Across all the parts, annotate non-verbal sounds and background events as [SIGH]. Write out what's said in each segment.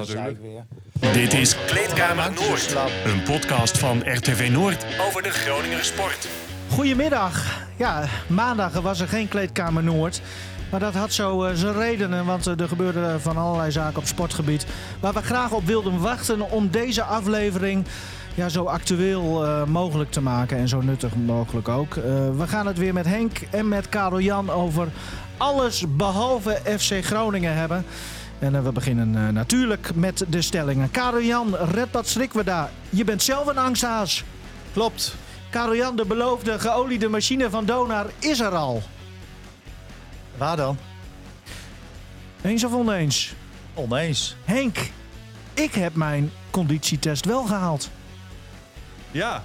natuurlijk. Dit is Kleedkamer Noord, een podcast van RTV Noord over de Groninger sport. Goedemiddag. Ja, maandag was er geen Kleedkamer Noord. Maar dat had zo eh, zijn redenen, want eh, er gebeurde van allerlei zaken op sportgebied. Waar we graag op wilden wachten om deze aflevering ja, zo actueel eh, mogelijk te maken en zo nuttig mogelijk ook. Eh, we gaan het weer met Henk en met Karel Jan over alles behalve FC Groningen hebben. En eh, we beginnen eh, natuurlijk met de stellingen. Karel Jan, red dat Srikweda. Je bent zelf een angsthaas. Klopt. Karel Jan, de beloofde geoliede machine van Donar is er al. Waar dan? Eens of oneens? Oneens. Henk, ik heb mijn conditietest wel gehaald. Ja.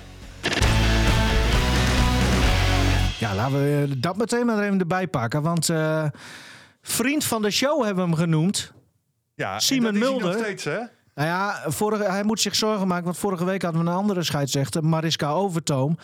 Ja, laten we dat meteen maar even erbij pakken. Want eh, vriend van de show hebben we hem genoemd. Ja en Simon dat is hij Mulder. nog steeds, hè? Nou ja, vorige, hij moet zich zorgen maken. Want vorige week hadden we een andere scheidsrechter, Mariska Overtoom.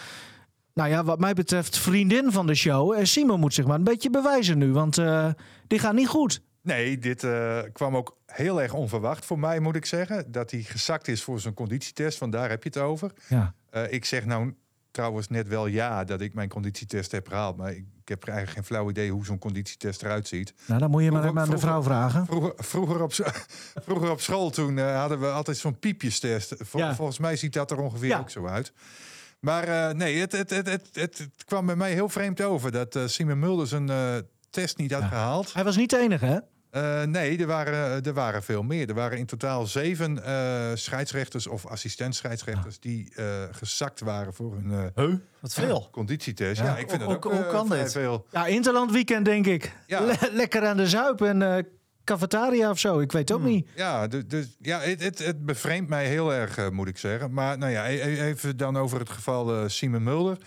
Nou ja, wat mij betreft vriendin van de show. En Simon moet zich maar een beetje bewijzen nu. Want eh, die gaat niet goed. Nee, dit eh, kwam ook heel erg onverwacht voor mij, moet ik zeggen. Dat hij gezakt is voor zijn conditietest, vandaar heb je het over. Ja. Eh, ik zeg nou trouwens net wel ja dat ik mijn conditietest heb gehaald. Maar ik, ik heb eigenlijk geen flauw idee hoe zo'n conditietest eruit ziet. Nou, dan moet je maar Vroeger- aan de vrouw vragen. Vroeger, vroeger, op, [LAUGHS] vroeger op school toen eh, hadden we altijd zo'n piepjestest. Vol- Ja. Volgens mij ziet dat er ongeveer Ja. ook zo uit. Maar eh, nee, het, het, het, het, kwam bij mij heel vreemd over dat eh, Simon Mulder zijn test niet had Ja. gehaald. Hij was niet de enige, hè? Eh, nee, er waren, er waren veel meer. Er waren in totaal zeven eh, scheidsrechters of assistent-scheidsrechters die eh, gezakt waren voor hun eh, Wat veel. conditietest. Ja, ik vind Hoe- het ook hoe- hoe eh, kan dit? veel. Ja, Interland weekend denk ik. Ja. Le- lekker aan de zuip en eh cafetaria of zo. Ik weet ook niet. Ja, dus, ja het, het, het bevreemdt mij heel erg, eh, moet ik zeggen. Maar nou ja, e- e- even dan over het geval eh, Simon Mulder.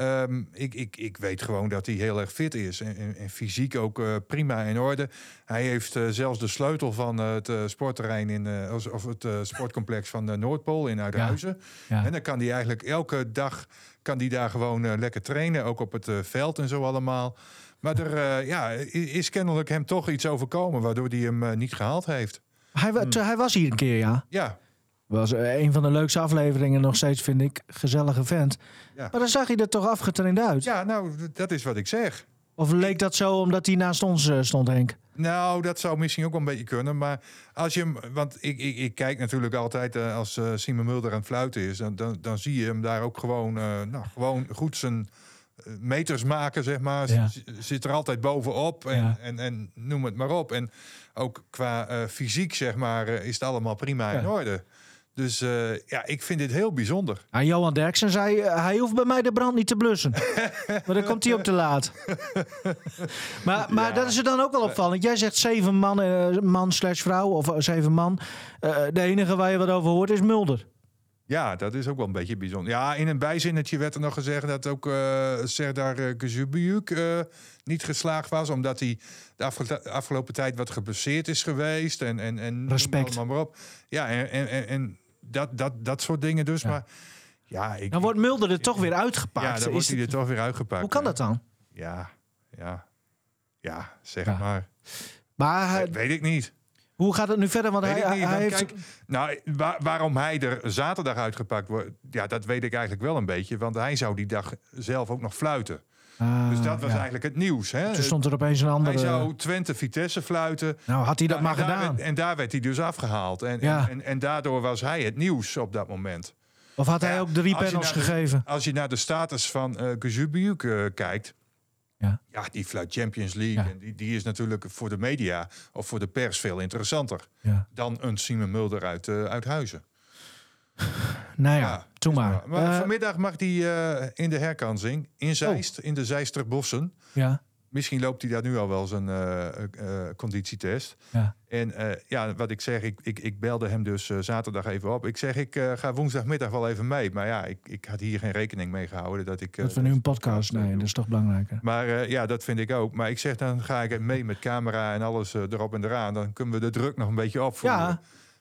Ehm, ik, ik, ik weet gewoon dat hij heel erg fit is. En, en, en fysiek ook eh, prima in orde. Hij heeft eh, zelfs de sleutel van eh, het eh, sportterrein in eh, of- het eh, sportcomplex van de Noordpool in Uithuizen. Ja. En dan kan hij eigenlijk elke dag kan die daar gewoon lekker trainen. Ook op het veld en zo allemaal. Maar er eh, ja, is kennelijk hem toch iets overkomen waardoor hij hem niet gehaald heeft. Hij, wa- hij was hier een keer, ja. Ja, Was eh, een van de leukste afleveringen nog steeds, vind ik. Gezellige vent. Ja. Maar dan zag hij er toch afgetraind uit. Ja, nou, dat is wat ik zeg. Of leek dat zo omdat hij naast ons eh, stond, Henk? Nou, dat zou misschien ook wel een beetje kunnen. Maar als je hem. Want ik, ik, ik kijk natuurlijk altijd eh, als Simon Mulder aan het fluiten is. Dan, dan, dan zie je hem daar ook gewoon, nou, gewoon goed zijn meters maken, zeg maar. Ja. Zit er altijd bovenop en, Ja. en, en noem het maar op. En ook qua fysiek, zeg maar, is het allemaal prima in orde. Dus eh, ja, ik vind dit heel bijzonder. Ah, Johan Derksen zei, eh, hij hoeft bij mij de brand niet te blussen. [LAUGHS] maar dan komt hij ook te laat. [LAUGHS] maar maar Ja. dat is er dan ook wel opvallend. Jij zegt zeven man, eh, man slash vrouw, of zeven man. De enige waar je wat over hoort is Mulder. Ja, dat is ook wel een beetje bijzonder. Ja, in een bijzinnetje werd er nog gezegd dat ook Serdar uh, Gzubiuk eh, niet geslaagd was. Omdat hij de afge- afgelopen tijd wat geblesseerd is geweest. En, en, en Respect. allemaal maar op. Ja, en, en, en, en dat, dat, dat soort dingen dus. Ja. Maar ja, ik, Dan wordt Mulder er toch weer uitgepakt. ja, dan Is wordt hij er toch weer uitgepakt. Hoe kan dat dan? Ja, ja, ja, zeg Ja. maar. Maar Eh, Weet ik niet. hoe gaat het nu verder? Want Weet hij, niet. hij Want heeft... kijk, nou, wa- waarom hij er zaterdag uitgepakt wordt, ja, dat weet ik eigenlijk wel een beetje. Want hij zou die dag zelf ook nog fluiten. Ah, Dus dat was ja. eigenlijk het nieuws. Hè? Toen stond er opeens een andere... Hij zou Twente Vitesse fluiten. Nou, had hij dat maar en daar gedaan. werd- en daar werd hij dus afgehaald. En, Ja. en, en, en daardoor was hij het nieuws op dat moment. Of had hij ook drie panels de- gegeven? Als je naar de status van eh, kijkt. Ja. Ja, die fluit Champions League. Ja. En die, die is natuurlijk voor de media of voor de pers veel interessanter. Ja. Dan een Simon Mulder uit, eh uit Huizen. Nou ja, Maar. Maar Eh, vanmiddag mag hij eh, in de herkansing in Zeist, in de Zeisterbossen. ja, Misschien loopt hij daar nu al wel zijn eh, conditietest. ja. En ja, wat ik zeg, ik, ik, ik belde hem dus zaterdag even op. Ik zeg, ik ga woensdagmiddag wel even mee. Maar ja, ik, ik had hier geen rekening mee gehouden dat ik... Dat we nu een podcast... Nee, doe. dat is toch belangrijker. Maar ja, dat vind ik ook. Maar ik zeg, dan ga ik mee met camera en alles erop en eraan. Dan kunnen we de druk nog een beetje opvoeren. Ja.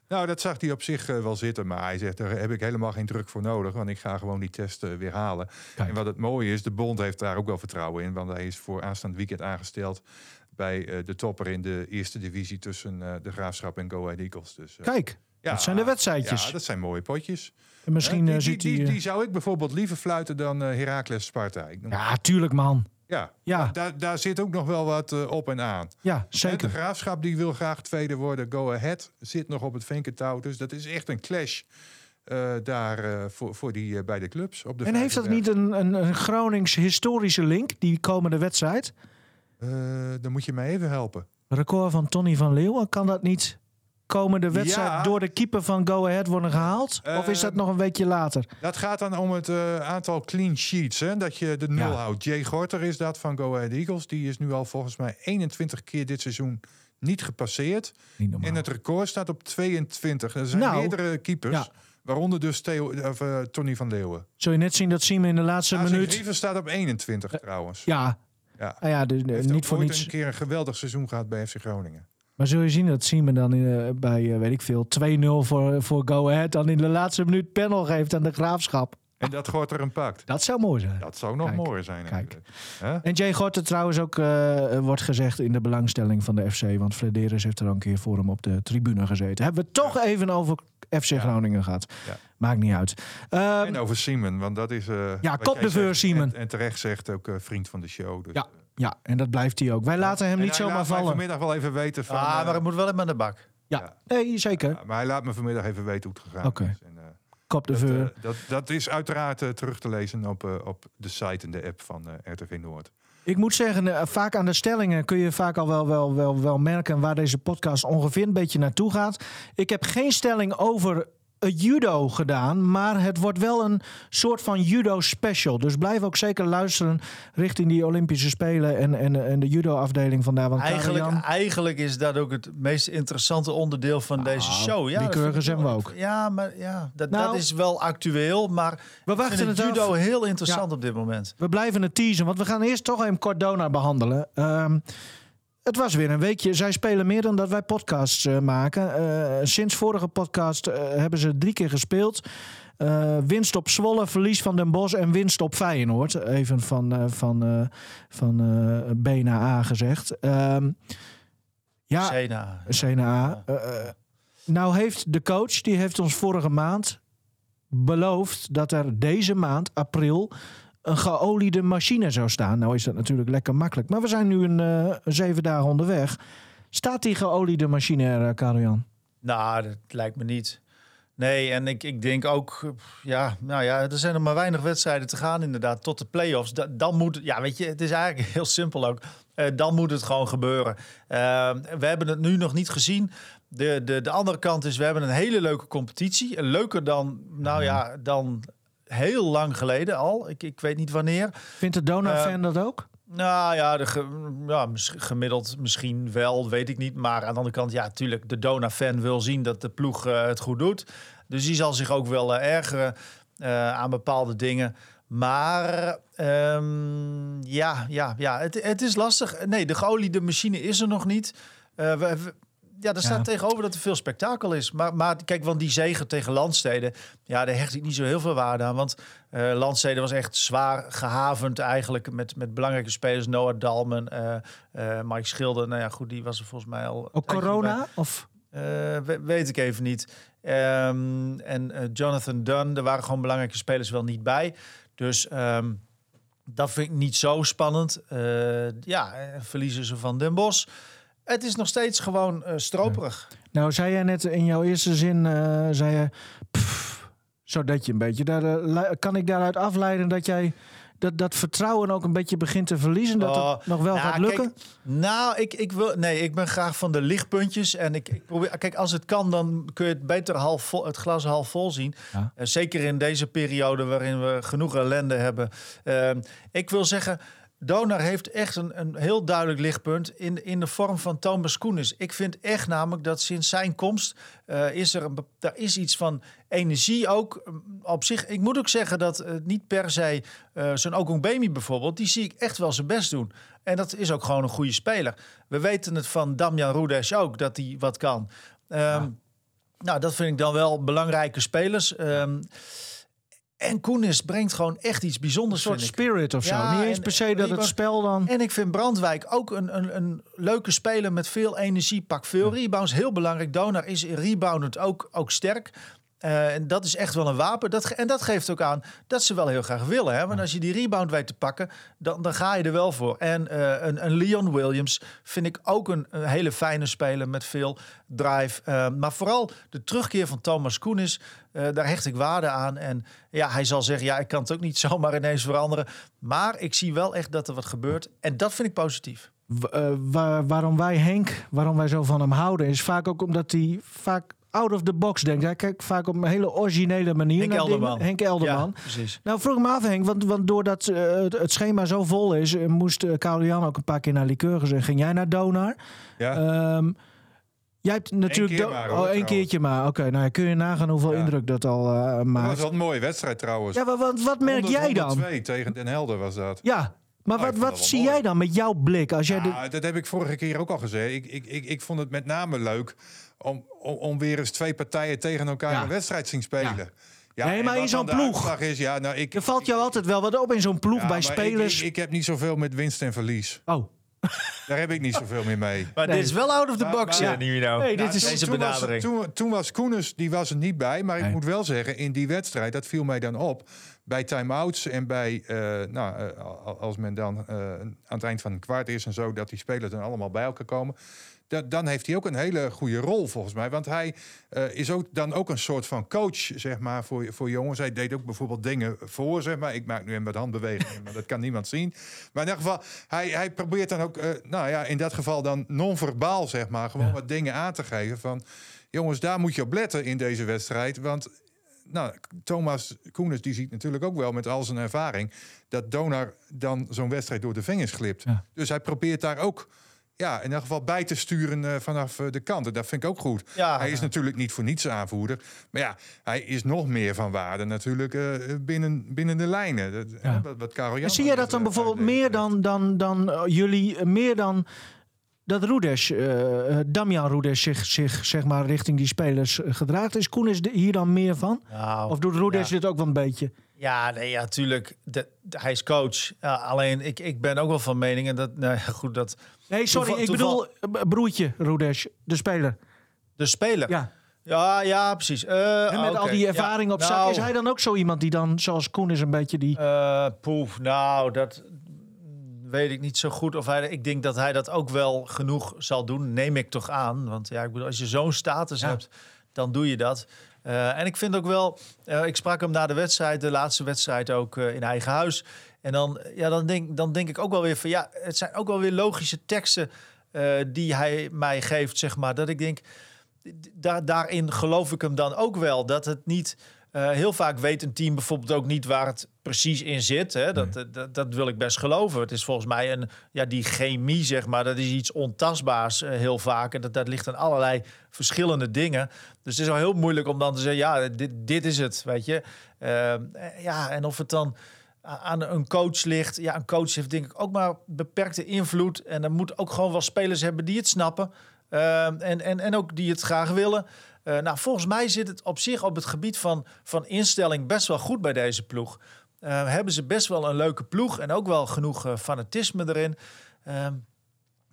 Nou, dat zag hij op zich eh, wel zitten. Maar hij zegt, daar heb ik helemaal geen druk voor nodig. Want ik ga gewoon die test eh, weer halen. Kijk. En wat het mooie is, de bond heeft daar ook wel vertrouwen in. Want hij is voor aanstaand weekend aangesteld bij eh, de topper in de eerste divisie tussen de Graafschap en Go Ahead Eagles. Dus, Kijk, dat zijn de wedstrijdjes. Ja, dat zijn mooie potjes. en misschien die, die, hij... die, die zou ik bijvoorbeeld liever fluiten dan Heracles Sparta. Ik Ja, tuurlijk man. Ja. Ja, Daar, daar zit ook nog wel wat eh, op en aan. ja zeker. De Graafschap die wil graag tweede worden. Go Ahead zit nog op het vinkentouw. Dus dat is echt een clash eh, daar eh, voor, voor die beide clubs. Op de En heeft dat niet een, een, een Gronings historische link, die komende wedstrijd? Dan moet je mij even helpen. Record van Tony van Leeuwen, kan dat niet komende wedstrijd Ja. door de keeper van Go Ahead worden gehaald? of is dat Ehm, nog een weekje later? Dat gaat dan om het eh, aantal clean sheets. Hè? Dat je de nul Ja. houdt. Jay Gorter is dat van Go Ahead Eagles. Die is nu al volgens mij 21 keer dit seizoen niet gepasseerd. Niet. En het record staat op 22. Er zijn Nou, meerdere keepers. ja. Waaronder dus Theo, of, eh, Tony van Leeuwen. Zul je net zien dat Simon in de laatste AC minuut... Grieven staat op 21 trouwens. Ja, Ja. ah ja dus, eh, Heeft niet voor niets. een keer een geweldig seizoen gehad bij FC Groningen. Maar zul je zien dat Simon dan eh, bij, eh, weet ik veel, 2-0 voor, voor Go Ahead... dan in de laatste minuut panel geeft aan de Graafschap. En dat Gorter een pakt. Dat zou mooi zijn. Dat zou nog Kijk, mooier zijn. kijk. En Jay Gorter trouwens ook, eh, wordt gezegd in de belangstelling van de FC. Want Flederis heeft er al een keer voor hem op de tribune gezeten. Hebben we toch even over FC Groningen gehad. Ja. Maakt niet uit. Ehm, En over Simon, want dat is... eh Ja, wat kop jij de veur, zegt. Simon. En, en terecht zegt ook vriend van de show. Dus, Ja, ja, en dat blijft hij ook. Wij laten hem en niet hij zomaar laat mij vallen. vanmiddag wel even weten van... Ah, eh, maar het moet wel in de bak. Ja, nee, zeker. ja, maar hij laat me vanmiddag even weten hoe het gegaan Oké. is. En, eh, Kop de dat, veur. eh, dat, dat is uiteraard eh, terug te lezen op, eh, op de site en de app van eh, RTV Noord. Ik moet zeggen, eh, vaak aan de stellingen kun je vaak al wel, wel, wel, wel merken waar deze podcast ongeveer een beetje naartoe gaat. Ik heb geen stelling over judo gedaan, maar het wordt wel een soort van judo special. Dus blijf ook zeker luisteren richting die Olympische Spelen en, en, en de judo afdeling vandaar. Want Eigenlijk, Karian- eigenlijk is dat ook het meest interessante onderdeel van deze show. Ja, die dat keurige vind ik zijn we ook. Ja, maar ja, dat, Nou, dat is wel actueel. Maar we wachten het judo af. heel interessant op dit moment. We blijven het teasen, want we gaan eerst toch even Cordona behandelen. Ehm, het was weer een weekje. Zij spelen meer dan dat wij podcasts eh, maken. Eh, sinds vorige podcast eh, hebben ze drie keer gespeeld. Winst op Zwolle, verlies van Den Bosch en winst op Feyenoord. Even van, van, van B naar A gezegd. Ehm, ja, Sena. C naar A. Eh, eh, nou heeft de coach, die heeft ons vorige maand beloofd dat er deze maand, april, een geoliede machine zou staan. Nou is dat natuurlijk lekker makkelijk. Maar we zijn nu een, eh, zeven dagen onderweg. Staat die geoliede machine er, eh, Karel-Jan? Nou, dat lijkt me niet. Nee, en ik, ik denk ook, ja, nou ja, er zijn nog maar weinig wedstrijden te gaan inderdaad, tot de play-offs. Da- dan moet, ja, weet je, het is eigenlijk [LAUGHS] heel simpel ook. Eh, dan moet het gewoon gebeuren. Eh, we hebben het nu nog niet gezien. De, de, de andere kant is, we hebben een hele leuke competitie. Leuker dan, nou ja, dan heel lang geleden al. Ik, ik weet niet wanneer. Vindt de Dona-fan dat ook? Nou ja, de ge- ja, gemiddeld misschien wel, weet ik niet. Maar aan de andere kant, ja, tuurlijk, de Dona-fan wil zien dat de ploeg eh, het goed doet. Dus die zal zich ook wel eh, ergeren eh, aan bepaalde dingen. Maar ehm, ja, ja, ja het, het is lastig. Nee, de geoliede machine is er nog niet. Eh, we, we- ja, er staat Ja. tegenover dat er veel spektakel is. Maar, maar kijk, want die zegen tegen Landsteden, ja, daar hecht ik niet zo heel veel waarde aan. Want eh Landsteden was echt zwaar gehavend eigenlijk met, met belangrijke spelers. Noah Dalman, eh eh, Mike Schilder. Nou ja, goed, die was er volgens mij al... Ook corona? Of? bij. Weet ik even niet. Ehm, en Jonathan Dunn, er waren gewoon belangrijke spelers wel niet bij. Dus ehm, dat vind ik niet zo spannend. Ja, verliezen ze van Den Bosch. Het is nog steeds gewoon eh, stroperig. Nou, zei jij net in jouw eerste zin, eh, zei je, pff, zo dat je een beetje. Daar, eh, kan ik daaruit afleiden dat jij dat, dat vertrouwen ook een beetje begint te verliezen? Dat Oh, het nog wel nou, gaat lukken? kijk, nou, ik, ik wil. Nee, ik ben graag van de lichtpuntjes. En ik, ik probeer. Kijk, als het kan, dan kun je het beter half vol, het glas half vol zien. Ja. Zeker in deze periode waarin we genoeg ellende hebben. Ehm, ik wil zeggen. Donar heeft echt een, een heel duidelijk lichtpunt in, in de vorm van Thomas Koenis. Ik vind echt namelijk dat sinds zijn komst eh, is er, een, daar is iets van energie ook um, op zich. Ik moet ook zeggen dat het niet per se eh zo'n Ogunbemi bijvoorbeeld, die zie ik echt wel zijn best doen. En dat is ook gewoon een goede speler. We weten het van Damian Rudes ook, dat hij wat kan. Ehm, Nou, dat vind ik dan wel belangrijke spelers. Um, en Koenis brengt gewoon echt iets bijzonders. Een soort spirit of zo. Niet eens per se dat het spel dan. En ik vind Brandwijk ook een, een, een leuke speler met veel energie. Pak veel rebounds. Heel belangrijk. Donar is reboundend ook, ook sterk. Uh, en dat is echt wel een wapen. Dat, en dat geeft ook aan dat ze wel heel graag willen. Hè? Want als je die rebound weet te pakken, dan, dan ga je er wel voor. En uh, een, een, Leon Williams vind ik ook een, een hele fijne speler met veel drive. Uh, maar vooral de terugkeer van Thomas Koenis, daar hecht ik waarde aan. En ja, hij zal zeggen, ja, ik kan het ook niet [LAUGHS] zomaar ineens veranderen. Maar ik zie wel echt dat er wat gebeurt. En dat vind ik positief. Waar, waarom wij Henk, waarom wij zo van hem houden, is vaak ook omdat hij vaak out of the box denkt. Hij kijkt vaak op een hele originele manier Henk naar Elderman. Dingen. Henk Elderman. Ja, precies. Nou, vroeg me af Henk, want, want doordat uh, het, schema zo vol is... Uh, moest uh, Jan ook een paar keer naar Lycurgus en ging jij naar Donar. Ja. Um, Jij hebt natuurlijk... Eén keer maar, hoor, oh, één keertje maar. Oké, okay, nou kun je nagaan hoeveel ja. indruk dat al uh, maakt. Dat was wel een mooie wedstrijd trouwens. Ja, wat, wat, wat merk 100, jij dan? 102 tegen Den Helder was dat. Ja, maar Oh, wat, ik wat zie jij dan met jouw blik? Als jij Ja, de... Nou, dat heb ik vorige keer ook al gezegd. Ik, ik, ik, ik vond het met name leuk om, om, om weer eens twee partijen tegen elkaar Ja. een wedstrijd te zien spelen. Ja. Nee, maar in zo'n ploeg. Is, ja, nou, ik, Er valt jou altijd wel wat op in zo'n ploeg ja, bij spelers. Ik, ik, ik heb niet zoveel met winst en verlies. Oh, Daar heb ik niet zoveel meer mee. Maar Nee. dit is wel out of the Maar- box, maar- ja, Nivino. Nee, dit is- toen- deze toen was- benadering. toen, toen was Koenens, die was er niet bij. Maar Nee. ik moet wel zeggen, in die wedstrijd, dat viel mij dan op. Bij time-outs en bij, eh, nou, eh, als men dan eh, aan het eind van een kwart is en zo, dat die spelers dan allemaal bij elkaar komen. Da- dan heeft hij ook een hele goede rol volgens mij. Want hij eh, is ook dan ook een soort van coach, zeg maar, voor, voor jongens. Hij deed ook bijvoorbeeld dingen voor, zeg maar. Ik maak nu een wat handbewegingen, maar dat kan niemand zien. Maar in ieder geval, hij, hij probeert dan ook, eh, nou ja, in dat geval dan non-verbaal, zeg maar, gewoon Ja. wat dingen aan te geven van... Jongens, daar moet je op letten in deze wedstrijd. Want nou, Thomas Koenis die ziet natuurlijk ook wel met al zijn ervaring... dat Donar dan zo'n wedstrijd door de vingers glipt. Ja. Dus hij probeert daar ook ja, in ieder geval bij te sturen eh, vanaf eh, de kant. En dat vind ik ook goed. Ja, hij is ja. natuurlijk niet voor niets aanvoerder. Maar ja, hij is nog meer van waarde natuurlijk eh, binnen, binnen de lijnen. Dat, Ja. wat, wat Karel Jan zie jij dat dan bijvoorbeeld meer dan, dan, dan jullie, meer dan dat Roedes, eh, eh, Damian Roedes zich, zich zeg maar richting die spelers gedraagt? Is Koenis de- hier dan meer van? Nou, Of doet Roedes ja. dit ook wel een beetje? Ja, nee, ja, tuurlijk. De, de- hij is coach. Alleen, ik, ik ben ook wel van mening... en dat, nou ja, goed, dat Nee, sorry, ik bedoel eh, broertje Roedes, de speler. de speler... Ja. Ja, ja, precies. Eh, En met al die ervaring Ja, op zak, nou, is hij dan ook zo iemand die dan, zoals Koenis, een beetje die... eh, poef, nou, dat weet ik niet zo goed. Of hij, ik denk dat hij dat ook wel genoeg zal doen, neem ik toch aan. Want ja, ik bedoel, als je zo'n status Ja. hebt, dan doe je dat. Eh, en ik vind ook wel, eh, ik sprak hem na de wedstrijd, de laatste wedstrijd ook eh, in eigen huis. En dan, ja, dan, denk, dan denk ik ook wel weer van ja, het zijn ook wel weer logische teksten die hij mij geeft, zeg maar. Dat ik denk, daar, daarin geloof ik hem dan ook wel. Dat het niet. Eh, heel vaak weet een team bijvoorbeeld ook niet waar het precies in zit. Hè? Dat, dat, dat wil ik best geloven. Het is volgens mij een. Ja, die chemie, zeg maar. Dat is iets ontastbaars eh, heel vaak. En dat, dat ligt aan allerlei verschillende dingen. Dus het is al heel moeilijk om dan te zeggen: ja, dit, dit is het. Weet je. Eh, ja, en of het dan aan een coach ligt. Ja, een coach heeft denk ik ook maar beperkte invloed. En er moet ook gewoon wel spelers hebben die het snappen. En, en, en ook die het graag willen. Eh, nou, volgens mij zit het op zich op het gebied van, van instelling best wel goed bij deze ploeg. Eh, hebben ze best wel een leuke ploeg en ook wel genoeg eh, fanatisme erin.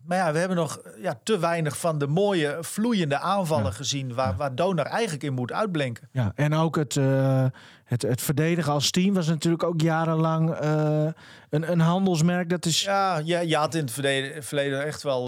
Maar ja, we hebben nog eh, ja, te weinig van de mooie vloeiende aanvallen Ja. gezien... Waar, waar Donar eigenlijk in moet uitblinken. Ja, en ook het, eh, het, het verdedigen als team was natuurlijk ook jarenlang eh, een, een handelsmerk. Dat is, Ja, je, je had in het verleden, verleden echt wel,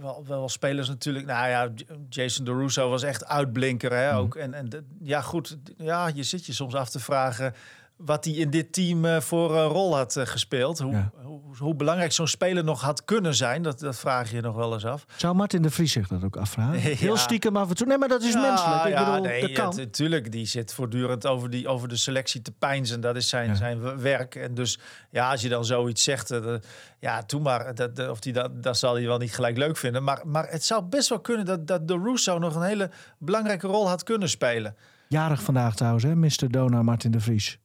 wel, wel spelers natuurlijk. Nou ja, Jason DeRusso was echt uitblinker. Hè, ook. En, en ja, goed. Ja, je zit je soms af te vragen wat hij in dit team eh, voor een rol had eh, gespeeld. Hoe, Ja. hoe, hoe belangrijk zo'n speler nog had kunnen zijn. Dat, dat vraag je nog wel eens af. Zou Martin de Vries zich dat ook afvragen? [LAUGHS] Ja. Heel stiekem af en toe. Nee, maar dat is Ja, menselijk. Ik ja, bedoel, nee, dat kan. ja, tuurlijk, die zit voortdurend over, die, over de selectie te pijnzen. Dat is zijn, zijn werk. En dus ja, als je dan zoiets zegt, eh, dat- ja, doe maar. Dat, dat- of die dat, dat zal hij wel niet gelijk leuk vinden. Maar, maar het zou best wel kunnen dat, dat de Russo nog een hele belangrijke rol had kunnen spelen. Jarig vandaag trouwens, hè, Mr. Dona Martin de Vries.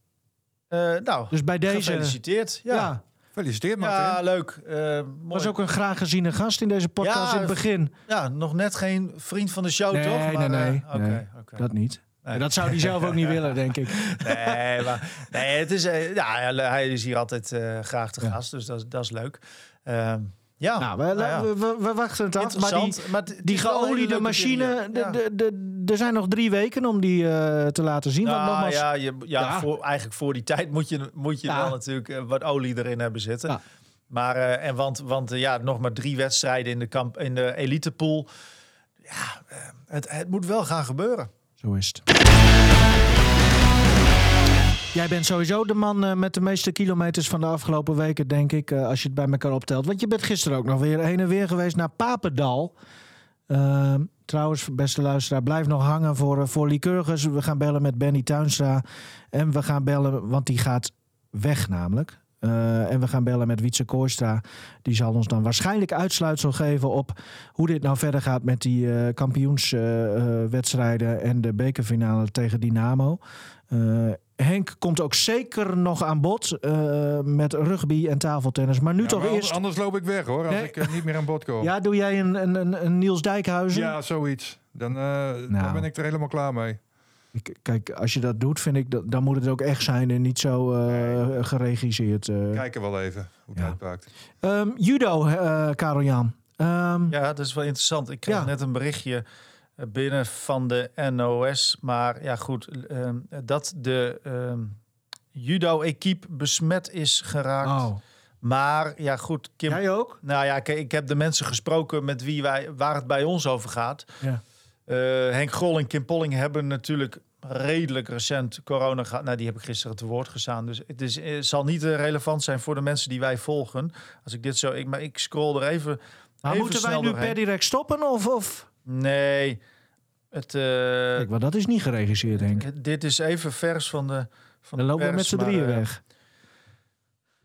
Eh, nou, Dus bij deze... gefeliciteerd. Ja. Ja. Gefeliciteerd, Martin. Ja, leuk. Uh, Was ook een graag geziene gast in deze podcast in het begin. Ja, nog net geen vriend van de show, nee, toch? Maar, nee, nee, uh, nee. dat niet. Nee. Dat zou hij zelf ook niet [LAUGHS] willen, denk ik. Nee, maar nee, het is, uh, ja, hij is hier altijd uh, graag te gast, ja. dus dat, dat is leuk. Ja, nou, we, nou ja. we, we, we, wachten het af. Maar die, maar die geoliede machine, ja. de, de, de, er zijn nog drie weken om die uh, te laten zien. Nou, want nogmaals, ja, je, ja, ja. Voor, eigenlijk voor die tijd moet je, moet je wel natuurlijk uh, wat olie erin hebben zitten. Maar, uh, en want, want ja, nog maar drie wedstrijden in de, kamp, in de elitepool. Ja, het, het moet wel gaan gebeuren. Zo is het. Jij bent sowieso de man uh, met de meeste kilometers van de afgelopen weken, denk ik, uh, als je het bij elkaar optelt. Want je bent gisteren ook nog weer heen en weer geweest naar Papendal. Uh, trouwens, beste luisteraar, blijf nog hangen voor, uh, voor Lycurgus. We gaan bellen met Benny Tuinstra. En we gaan bellen, want die gaat weg namelijk. En we gaan bellen met Wietse Kooistra. Die zal ons dan waarschijnlijk uitsluitsel geven op hoe dit nou verder gaat met die kampioenswedstrijden en de bekerfinale tegen Dynamo. Henk komt ook zeker nog aan bod met rugby en tafeltennis. Maar nu ja, toch maar eerst. Anders loop ik weg hoor, als nee. ik niet meer aan bod kom. Ja, doe jij een, een, een Niels Dijkhuizen? Ja, zoiets. Dan, nou. dan ben ik er helemaal klaar mee. Kijk, als je dat doet, vind ik, dat, dan moet het ook echt zijn en niet zo uh, nee. geregisseerd. Uh. Kijken wel even hoe het ja. uitpakt. Um, judo, uh, Karel Jan. Um, ja, dat is wel interessant. Ik kreeg ja. net een berichtje binnen van de NOS. Maar ja, goed, um, dat de judo-equipe besmet is geraakt. Oh. Maar ja, goed. Kim, Jij ook? Nou ja, kijk, ik heb de mensen gesproken met wie wij, waar het bij ons over gaat. Ja. Uh, Henk Grol en Kim Polling hebben natuurlijk redelijk recent corona gehad. Nou, die heb ik gisteren te woord gestaan. Dus het, is, het zal niet uh, relevant zijn voor de mensen die wij volgen. Als ik dit zo... Ik, maar ik scroll er even maar even moeten wij nu doorheen. per direct stoppen of... of? Nee. Het, uh, Kijk, maar dat is niet geregisseerd, Henk. Het, dit is even vers van de van Dan de lopen we met z'n drieën weg.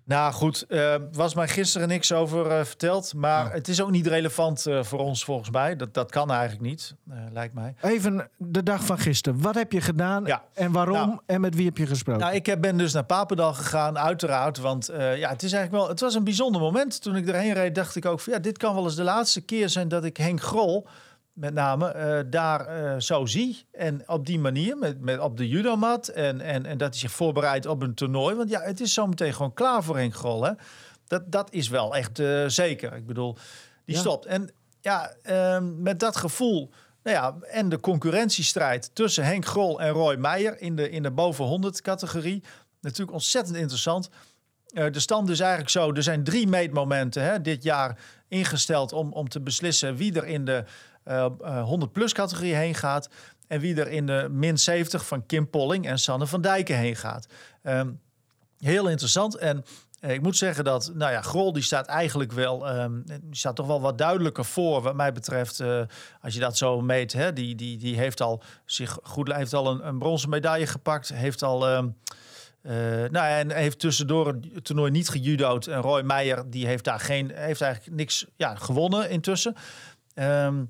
Nou goed, uh, was mij gisteren niks over uh, verteld. Maar Oh. het is ook niet relevant uh, voor ons volgens mij. Dat, dat kan eigenlijk niet, eh, lijkt mij. Even de dag van gisteren. Wat heb je gedaan Ja. en waarom Nou. en met wie heb je gesproken? Nou, ik heb- ben dus naar Papendal gegaan, uiteraard. Want eh, ja, het is eigenlijk wel. Het was een bijzonder moment. Toen ik erheen reed, dacht ik ook van ja, dit kan wel eens de laatste keer zijn dat ik Henk Grol met name eh, daar eh, zo zie. En op die manier, met, met op de judomat. En, en, en dat hij zich voorbereidt op een toernooi. Want ja, het is zometeen gewoon klaar voor Henk Grol. Hè? Dat, dat is wel echt eh, zeker. Ik bedoel, die Ja. stopt. En ja, ehm, met dat gevoel. Nou ja, en de concurrentiestrijd tussen Henk Grol en Roy Meijer in de, in de boven 100 categorie. Natuurlijk ontzettend interessant. De stand is eigenlijk zo. Er zijn drie meetmomenten hè, dit jaar ingesteld om, om te beslissen wie er in de 100-plus categorie heen gaat. En wie er in de min 70 van Kim Polling en Sanne van Dijken heen gaat. Ehm, heel interessant. En eh, ik moet zeggen dat, nou ja, Grol die staat eigenlijk wel, ehm, die staat toch wel wat duidelijker voor, wat mij betreft. eh, als je dat zo meet, hè, die, die, die heeft al zich goed, heeft al een, een bronzen medaille gepakt, heeft al. ehm, eh, nou en heeft tussendoor het toernooi niet gejudo'd. En Roy Meijer die heeft daar geen, heeft eigenlijk niks ja, gewonnen intussen. Ehm,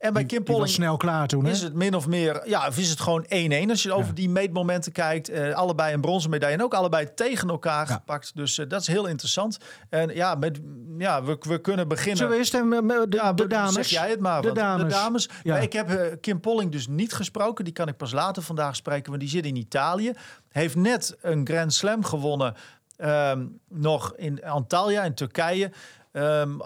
en bij Kim Polling snel klaar toen, hè? is het min of meer, ja, of is het gewoon 1-1 als je over die meetmomenten kijkt. eh, allebei een bronzen medaille en ook allebei tegen elkaar Ja. gepakt. Dus eh, dat is heel interessant. En ja, met, ja we, we kunnen beginnen. Zullen we eerst de, Ja, de dames? Zeg jij het maar. De dames. De dames. Maar ik heb eh, Kim Polling dus niet gesproken. Die kan ik pas later vandaag spreken, want die zit in Italië. Heeft net een Grand Slam gewonnen. ehm, nog in Antalya in Turkije. Ehm,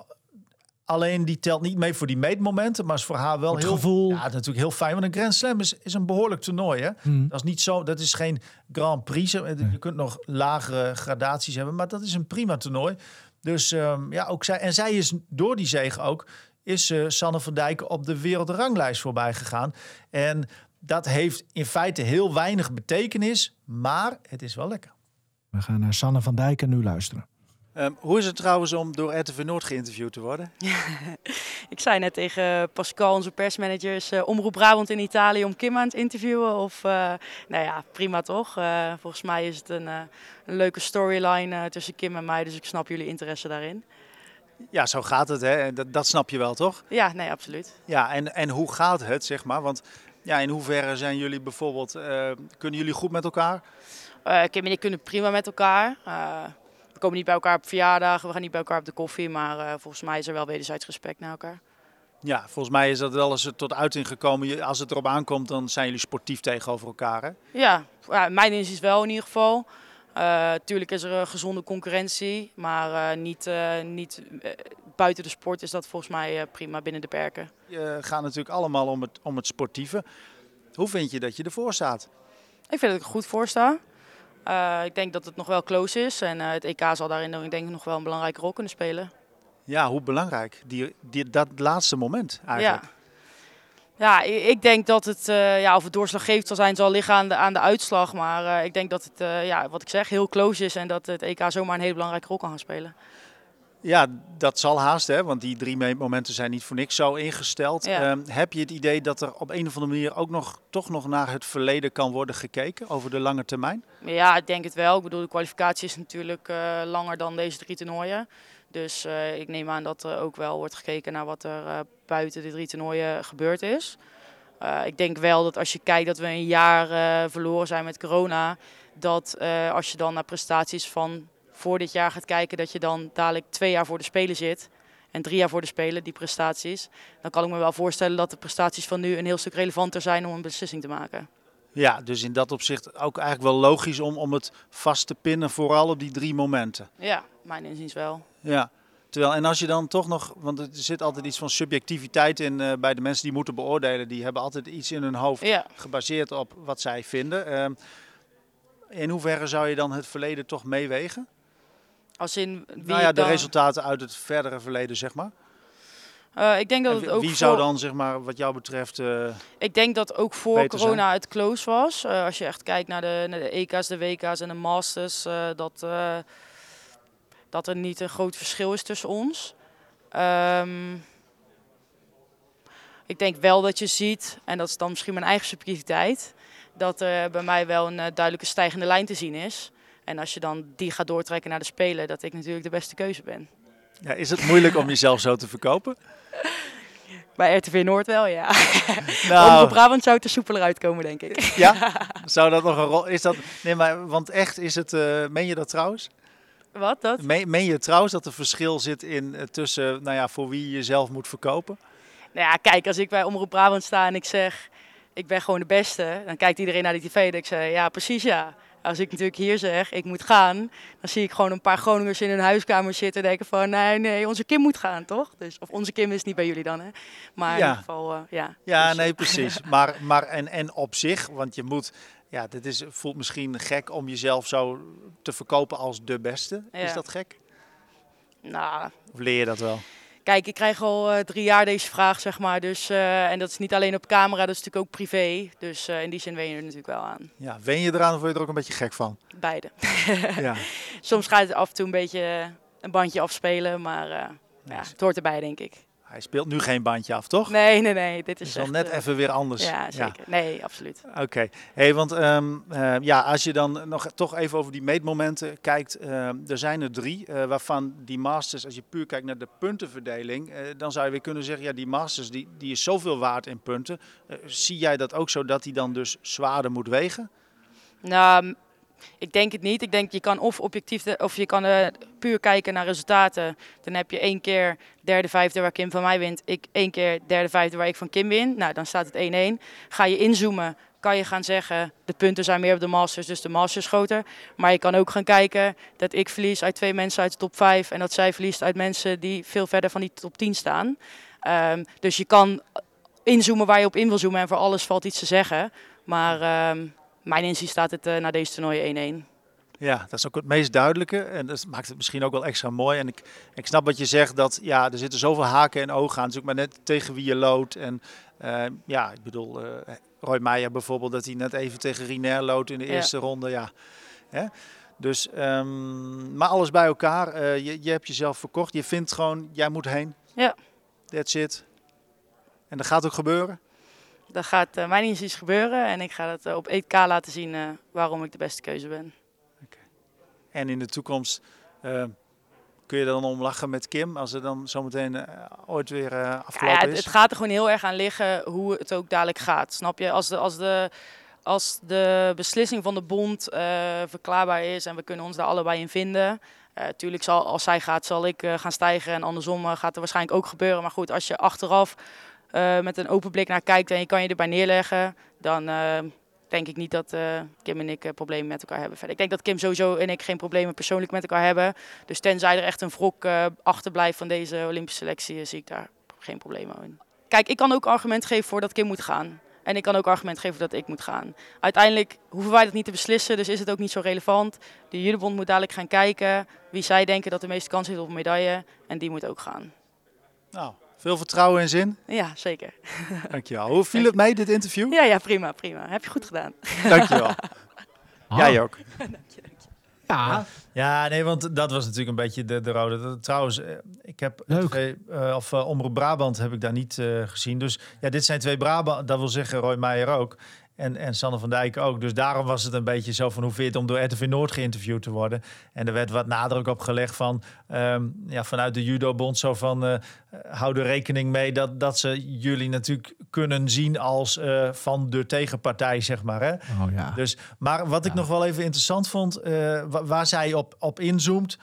alleen die telt niet mee voor die meetmomenten, maar is voor haar wel heel gevoel. Ja, natuurlijk heel fijn. Want een Grand Slam is, is een behoorlijk toernooi. Hè? Hmm. Dat is niet zo. Dat is geen Grand Prix. Je kunt nog lagere gradaties hebben, maar dat is een prima toernooi. Dus ehm, ja, ook zij. En zij is door die zege ook is eh, Sanne van Dijken op de wereldranglijst voorbij gegaan. En dat heeft in feite heel weinig betekenis, maar het is wel lekker. We gaan naar Sanne van Dijken nu luisteren. Ehm, hoe is het trouwens om door RTV Noord geïnterviewd te worden? [LAUGHS] Ik zei net tegen Pascal, onze persmanager, is eh, Omroep Brabant in Italië om Kim aan het interviewen. Of, eh, nou ja, prima toch? Eh, volgens mij is het een, een leuke storyline tussen Kim en mij, dus ik snap jullie interesse daarin. Ja, zo gaat het. Hè? Dat, dat snap je wel, toch? Ja, nee, absoluut. Ja, en, en hoe gaat het, zeg maar? Want ja, in hoeverre zijn jullie bijvoorbeeld, kunnen jullie goed met elkaar? Kim en ik kunnen prima met elkaar. Eh, we komen niet bij elkaar op verjaardagen, we gaan niet bij elkaar op de koffie. Maar volgens mij is er wel wederzijds respect naar elkaar. Ja, volgens mij is dat wel eens tot uiting gekomen. Als het erop aankomt, dan zijn jullie sportief tegenover elkaar, hè? Ja, ja mijn inzicht wel in ieder geval. Uh, tuurlijk is er een gezonde concurrentie, maar uh, niet, uh, niet buiten de sport is dat volgens mij prima binnen de perken. Je gaat natuurlijk allemaal om het, om het sportieve. Hoe vind je dat je ervoor staat? Ik vind dat ik goed voor sta. Ik denk dat het nog wel close is en het EK zal daarin ik denk, nog wel een belangrijke rol kunnen spelen. Ja, hoe belangrijk? Die, die, dat laatste moment eigenlijk. Ja. Ja, ik denk dat het, uh, ja, of het doorslaggevend zal zijn, zal liggen aan de, aan de uitslag. Maar ik denk dat het, ja, wat ik zeg, heel close is en dat het EK zomaar een hele belangrijke rol kan gaan spelen. Ja, dat zal haast, hè, want die drie momenten zijn niet voor niks zo ingesteld. Ja. Ehm, heb je het idee dat er op een of andere manier ook nog, toch nog naar het verleden kan worden gekeken over de lange termijn? Ja, ik denk het wel. Ik bedoel, de kwalificatie is natuurlijk langer dan deze drie toernooien. Dus uh, ik neem aan dat er ook wel wordt gekeken naar wat er uh, buiten de drie toernooien gebeurd is. Ik denk wel dat als je kijkt dat we een jaar verloren zijn met corona, dat als je dan naar prestaties van voor dit jaar gaat kijken, dat je dan dadelijk twee jaar voor de Spelen zit. En drie jaar voor de Spelen, die prestaties. Dan kan ik me wel voorstellen dat de prestaties van nu een heel stuk relevanter zijn om een beslissing te maken. Ja, dus in dat opzicht ook eigenlijk wel logisch om, om het vast te pinnen, vooral op die drie momenten. Ja, mijn inziens wel. Ja, terwijl en als je dan toch nog, want er zit altijd iets van subjectiviteit in uh, bij de mensen die moeten beoordelen, die hebben altijd iets in hun hoofd ja. gebaseerd op wat zij vinden. Uh, in hoeverre zou je dan het verleden toch meewegen? Als in wie nou ja, de resultaten uit het verdere verleden, zeg maar. Uh, ik denk dat het ook wie zou dan, zeg maar, wat jou betreft. Uh, ik denk dat ook voor corona zijn. het close was. Uh, als je echt kijkt naar de, naar de EK's, de WK's en de Masters, dat, dat er niet een groot verschil is tussen ons. Um, ik denk wel dat je ziet, en dat is dan misschien mijn eigen subjectiviteit, dat er bij mij wel een duidelijke stijgende lijn te zien is. En als je dan die gaat doortrekken naar de Spelen, dat ik natuurlijk de beste keuze ben. Ja, is het moeilijk om jezelf zo te verkopen? [LAUGHS] Bij RTV Noord wel, ja. [LAUGHS] Nou, Brabant zou het er soepeler uitkomen, denk ik. Ja? [LAUGHS] Zou dat nog een rol... Is dat... Nee, maar want echt is het... Uh, meen je dat trouwens? Wat, dat? Meen, meen je trouwens dat er verschil zit in uh, tussen, nou ja, voor wie je jezelf moet verkopen? Nou ja, kijk, als ik bij Omroep Brabant sta en ik zeg, ik ben gewoon de beste, dan kijkt iedereen naar die tv en ik zeg, ja, precies ja. Als ik natuurlijk hier zeg, ik moet gaan, dan zie ik gewoon een paar Groningers in hun huiskamer zitten en denken van, nee, nee, onze Kim moet gaan, toch? Dus, of onze Kim is niet bij jullie dan, hè? Maar in ieder geval, uh, ja. Ja, dus, nee, eh, precies. [LAUGHS] maar, maar en, en op zich, want je moet, ja, dit is, voelt misschien gek om jezelf zo te verkopen als de beste. Ja. Is dat gek? Nou. Of leer je dat wel? Kijk, ik krijg al uh, drie jaar deze vraag, zeg maar. Dus, uh, en dat is niet alleen op camera, dat is natuurlijk ook privé. Dus uh, in die zin wen je er natuurlijk wel aan. Ja, wen je eraan of word je er ook een beetje gek van? Beide. [LAUGHS] ja. Soms gaat het af en toe een beetje een bandje afspelen, maar ja, het hoort erbij, denk ik. Hij speelt nu geen bandje af, toch? Nee, nee, nee. Dit is, is net even weer anders. Ja, zeker. Nee, absoluut. Oké. Hey, want um, uh, ja, als je dan nog toch even over die meetmomenten kijkt. Uh, er zijn er drie, uh, waarvan die Masters, als je puur kijkt naar de puntenverdeling, dan zou je weer kunnen zeggen, ja, die Masters die, die is zoveel waard in punten. zie jij dat ook zo dat die dan dus zwaarder moet wegen? Nou, ik denk het niet. Ik denk je kan of objectief of je kan uh, puur kijken naar resultaten. Dan heb je één keer derde, vijfde waar Kim van mij wint. Ik één keer derde, vijfde waar ik van Kim win. Nou, dan staat het 1-1. Ga je inzoomen, kan je gaan zeggen de punten zijn meer op de Masters, dus de Masters groter. Maar je kan ook gaan kijken dat ik verlies uit twee mensen uit de top 5 en dat zij verliest uit mensen die veel verder van die top 10 staan. Um, dus je kan inzoomen waar je op in wil zoomen en voor alles valt iets te zeggen. Maar um, mijn inzien staat het uh, na deze toernooi 1-1. Ja, dat is ook het meest duidelijke. En dat maakt het misschien ook wel extra mooi. En ik, ik snap wat je zegt, dat ja, er zitten zoveel haken en ogen aan. Het is ook maar net tegen wie je loodt. En uh, ja, ik bedoel, uh, Roy Meijer bijvoorbeeld, dat hij net even tegen Rinair loodt in de eerste ronde. Ja. Hè? Dus, um, maar alles bij elkaar. Uh, je, je hebt jezelf verkocht. Je vindt gewoon, jij moet heen. Ja. That's it. En dat gaat ook gebeuren? Dat gaat uh, mijn inziens gebeuren en ik ga het uh, op EK laten zien uh, waarom ik de beste keuze ben. Okay. En in de toekomst kun je dan om lachen met Kim als er dan zometeen ooit weer afgelopen ja, het, is? Het gaat er gewoon heel erg aan liggen hoe het ook dadelijk gaat. Snap je? Als de, als de, als de beslissing van de bond verklaarbaar is en we kunnen ons daar allebei in vinden, Tuurlijk zal als zij gaat, zal ik gaan stijgen en andersom gaat er waarschijnlijk ook gebeuren. Maar goed, als je achteraf met een open blik naar kijkt en je kan je erbij neerleggen, dan denk ik niet dat uh, Kim en ik problemen met elkaar hebben. Verder. Ik denk dat Kim sowieso en ik geen problemen persoonlijk met elkaar hebben. Dus tenzij er echt een wrok achterblijft van deze Olympische selectie, zie ik daar geen problemen in. Kijk, ik kan ook argument geven voor dat Kim moet gaan. En ik kan ook argument geven dat ik moet gaan. Uiteindelijk hoeven wij dat niet te beslissen, dus is het ook niet zo relevant. De Julebond moet dadelijk gaan kijken wie zij denken dat de meeste kans heeft op een medaille. En die moet ook gaan. Nou, veel vertrouwen en zin? Ja, zeker. Dankjewel. Hoe viel het mee, dit interview? Ja, ja, prima, prima. Heb je goed gedaan. Dankjewel. [LAUGHS] Ah. Jij ook. dank je, dank je. Ja. ja, nee, want dat was natuurlijk een beetje de, de rode. Trouwens, eh, ik heb Leuk. Uh, of uh, Omroep Brabant heb ik daar niet uh, gezien. Dus ja, dit zijn twee Brabant. Dat wil zeggen Roy Meijer ook. En, en Sanne van Dijk ook. Dus daarom was het een beetje zo van hoe vind je het om door RTV Noord geïnterviewd te worden. En er werd wat nadruk op gelegd van um, ja, vanuit de Judo-bond zo van uh, hou er rekening mee dat, dat ze jullie natuurlijk kunnen zien als uh, van de tegenpartij, zeg maar. Hè? Oh, ja. dus, maar wat ik nog wel even interessant vond, uh, waar zij op, op inzoomt.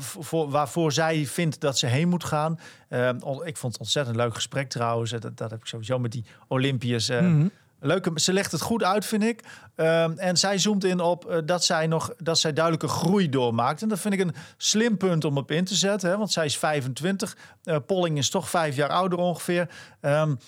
Voor, waarvoor zij vindt dat ze heen moet gaan. Uh, ik vond het ontzettend leuk gesprek trouwens. Dat, dat heb ik sowieso met die Olympiërs. Mm -hmm. Leuke, ze legt het goed uit, vind ik. Um, en zij zoomt in op uh, dat zij nog dat zij duidelijke groei doormaakt. En dat vind ik een slim punt om op in te zetten. Hè, want zij is 25. Uh, Polling is toch vijf jaar ouder ongeveer. Um,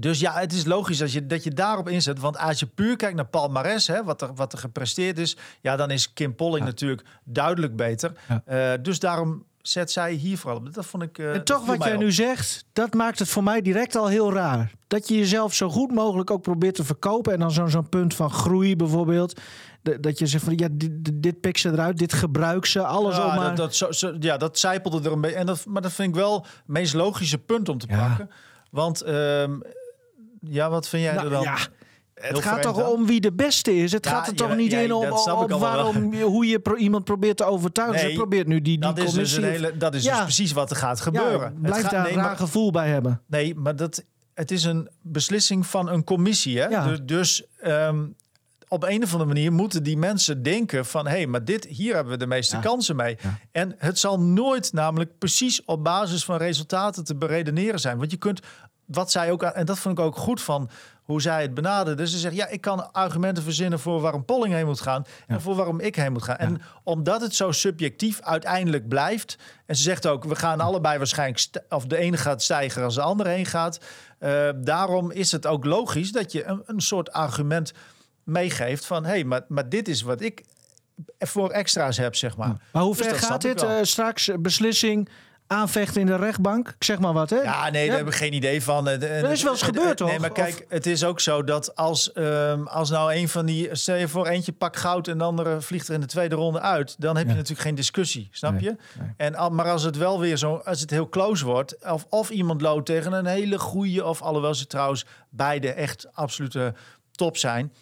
dus ja, het is logisch dat je, dat je daarop inzet. Want als je puur kijkt naar palmares, hè, wat, er, wat er gepresteerd is, ja, dan is Kim Polling ja. natuurlijk duidelijk beter. Ja. Uh, dus daarom zet zij hier vooral op. Dat vond ik. Uh, en toch wat jij op. nu zegt, dat maakt het voor mij direct al heel raar. Dat je jezelf zo goed mogelijk ook probeert te verkopen. En dan zo'n zo'n punt van groei bijvoorbeeld. Dat je zegt van ja, dit, dit pik ze eruit, dit gebruik ze, alles ja, om maar... dat, dat, zo, zo, ja, dat zijpelde er een beetje. En dat, maar dat vind ik wel het meest logische punt om te ja. pakken. Want um, ja, wat vind jij nou, er dan? Ja. Het gaat toch dan? om wie de beste is. Het ja, gaat er toch ja, niet ja, in om, om waarom, hoe je pro iemand probeert te overtuigen. Nee, Ze probeert nu die, die dat commissie... Is dus hele, dat is dus precies wat er gaat gebeuren. blijf gaat, daar nee, een raar gevoel bij hebben. Nee, maar dat, het is een beslissing van een commissie. Hè? Dus, dus um, op een of andere manier moeten die mensen denken van... hé, hey, maar dit, hier hebben we de meeste kansen mee. En het zal nooit namelijk precies op basis van resultaten te beredeneren zijn. Want je kunt wat zij ook, en dat vond ik ook goed van hoe zij het benaderde. Dus ze zegt, ja, ik kan argumenten verzinnen voor waarom Polling heen moet gaan ja. en voor waarom ik heen moet gaan. En omdat het zo subjectief uiteindelijk blijft, en ze zegt ook, we gaan allebei waarschijnlijk, of de ene gaat stijgen als de andere heen gaat. Uh, daarom is het ook logisch dat je een, een soort argument meegeeft van, hé, hey, maar, maar dit is wat ik voor extra's heb, zeg maar. Maar hoe ver dus gaat dit? Uh, straks beslissing aanvechten in de rechtbank. Ik zeg maar wat, hè? Ja, nee, ja. daar heb ik geen idee van. Dat is wel eens gebeurd, toch? Nee, maar kijk, of... het is ook zo dat als, um, als nou een van die... Stel je voor, eentje pak goud en de andere vliegt er in de tweede ronde uit. Dan heb je natuurlijk geen discussie, snap nee, je? Nee. En, maar als het wel weer zo... Als het heel close wordt... Of, of iemand loopt tegen een hele goede... Of alhoewel ze trouwens beide echt absolute top zijn...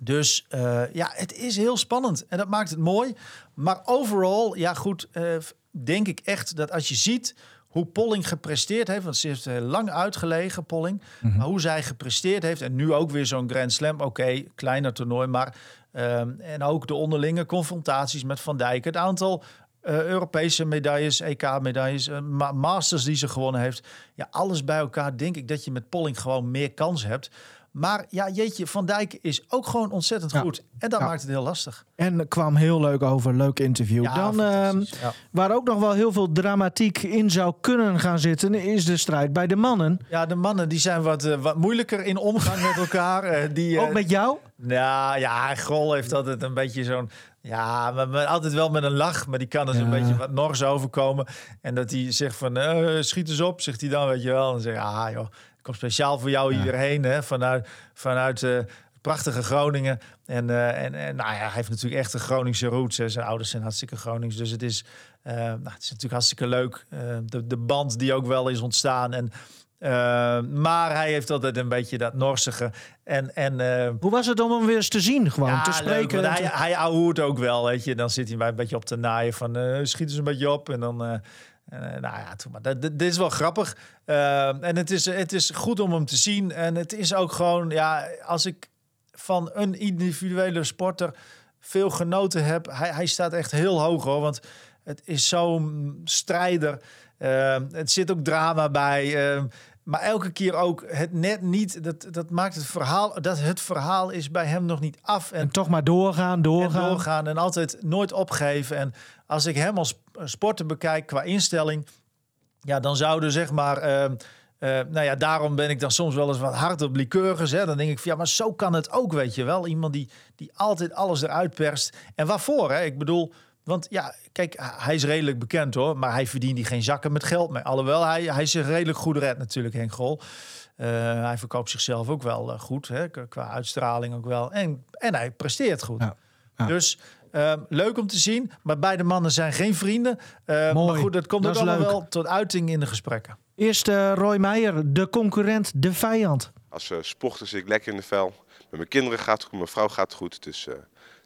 Dus uh, ja, het is heel spannend en dat maakt het mooi. Maar overal, ja goed, uh, denk ik echt dat als je ziet hoe Polling gepresteerd heeft, want ze heeft heel lang uitgelegen, Polling, mm -hmm. maar hoe zij gepresteerd heeft en nu ook weer zo'n Grand Slam, oké, okay, kleiner toernooi, maar um, en ook de onderlinge confrontaties met Van Dijk, het aantal uh, Europese medailles, EK-medailles, uh, ma Masters die ze gewonnen heeft, ja, alles bij elkaar denk ik dat je met Polling gewoon meer kans hebt. Maar ja, jeetje, Van Dijk is ook gewoon ontzettend ja. goed. En dat ja. maakt het heel lastig. En kwam heel leuk over. Leuk interview. Ja, Dan, uh, waar ook nog wel heel veel dramatiek in zou kunnen gaan zitten... is de strijd bij de mannen. Ja, de mannen die zijn wat, uh, wat moeilijker in omgang met elkaar. Uh, die, ook met jou? Nou ja, Grol heeft altijd een beetje zo'n... Ja, maar, maar, altijd wel met een lach. Maar die kan er dus een beetje wat nors overkomen. En dat hij zegt van, schiet eens op, zegt hij dan, weet je wel. En dan zeg je, ah joh kom speciaal voor jou hierheen, hè, vanuit, vanuit uh, prachtige Groningen. En, uh, en, en nou ja, hij heeft natuurlijk echt een Groningse roots. Zijn ouders zijn hartstikke Gronings. Dus het is, uh, nou, het is natuurlijk hartstikke leuk. de, de band die ook wel is ontstaan. En, maar hij heeft altijd een beetje dat norsige. En, en, Hoe was het om hem weer eens te zien, gewoon ja, te spreken? Leuk, hij, hij ook wel, weet je. Dan zit hij mij een beetje op te naaien van schiet eens een beetje op. En dan uh, nou ja, maar. Dit is wel grappig. Uh, en het is, het is goed om hem te zien. En het is ook gewoon, ja, als ik van een individuele sporter veel genoten heb. Hij, hij staat echt heel hoog hoor, want het is zo'n strijder. Uh, het zit ook drama bij. Uh, maar elke keer ook het net niet. Dat, dat maakt het verhaal. Dat het verhaal is bij hem nog niet af. En, en toch maar doorgaan, doorgaan. En doorgaan en altijd nooit opgeven. En als ik hem als sporter bekijk qua instelling. Ja, dan zouden zeg maar. Uh, uh, nou ja, daarom ben ik dan soms wel eens wat hard op liqueurs. Hè. Dan denk ik van ja, maar zo kan het ook, weet je wel. Iemand die, die altijd alles eruit perst. En waarvoor? Hè? Ik bedoel, want ja, kijk, hij is redelijk bekend hoor. Maar hij verdient die geen zakken met geld mee. Alhoewel, hij, hij zich redelijk goed redt natuurlijk, Henk Grol. Uh, hij verkoopt zichzelf ook wel uh, goed, hè, qua uitstraling ook wel. En, en hij presteert goed. Ja, ja. Dus uh, leuk om te zien. Maar beide mannen zijn geen vrienden. Mooi. Maar goed, dat komt dat ook allemaal wel tot uiting in de gesprekken. Eerst Roy Meijer, de concurrent, de vijand. Als sporter zit ik lekker in de vel. Met mijn kinderen gaat het goed, mijn vrouw gaat het goed. Dus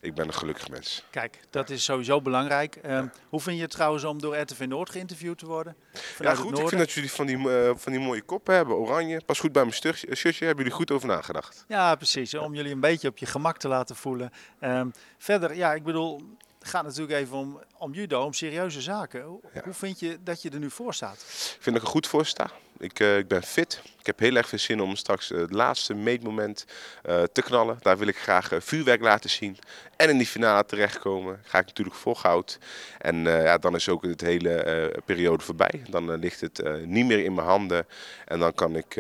ik ben een gelukkig mens. Kijk, dat is sowieso belangrijk. Uh, hoe vind je het trouwens om door RTV Noord geïnterviewd te worden? Ja, goed. Ik vind dat jullie van die, uh, van die mooie koppen hebben. Oranje. Pas goed bij mijn shirtje. Hebben jullie goed over nagedacht? Ja, precies. Om jullie een beetje op je gemak te laten voelen. Um, verder, ja, ik bedoel, het gaat natuurlijk even om, om judo, om serieuze zaken. Hoe, ja. vind je dat je er nu voor staat? Ik vind dat ik er goed voor sta. Ik, uh, ik ben fit. Ik heb heel erg veel zin om straks uh, het laatste meetmoment uh, te knallen. Daar wil ik graag vuurwerk laten zien. En in die finale terechtkomen. Ga ik natuurlijk voor goud. En ja, dan is ook het hele periode voorbij. Dan ligt het niet meer in mijn handen. En dan kan ik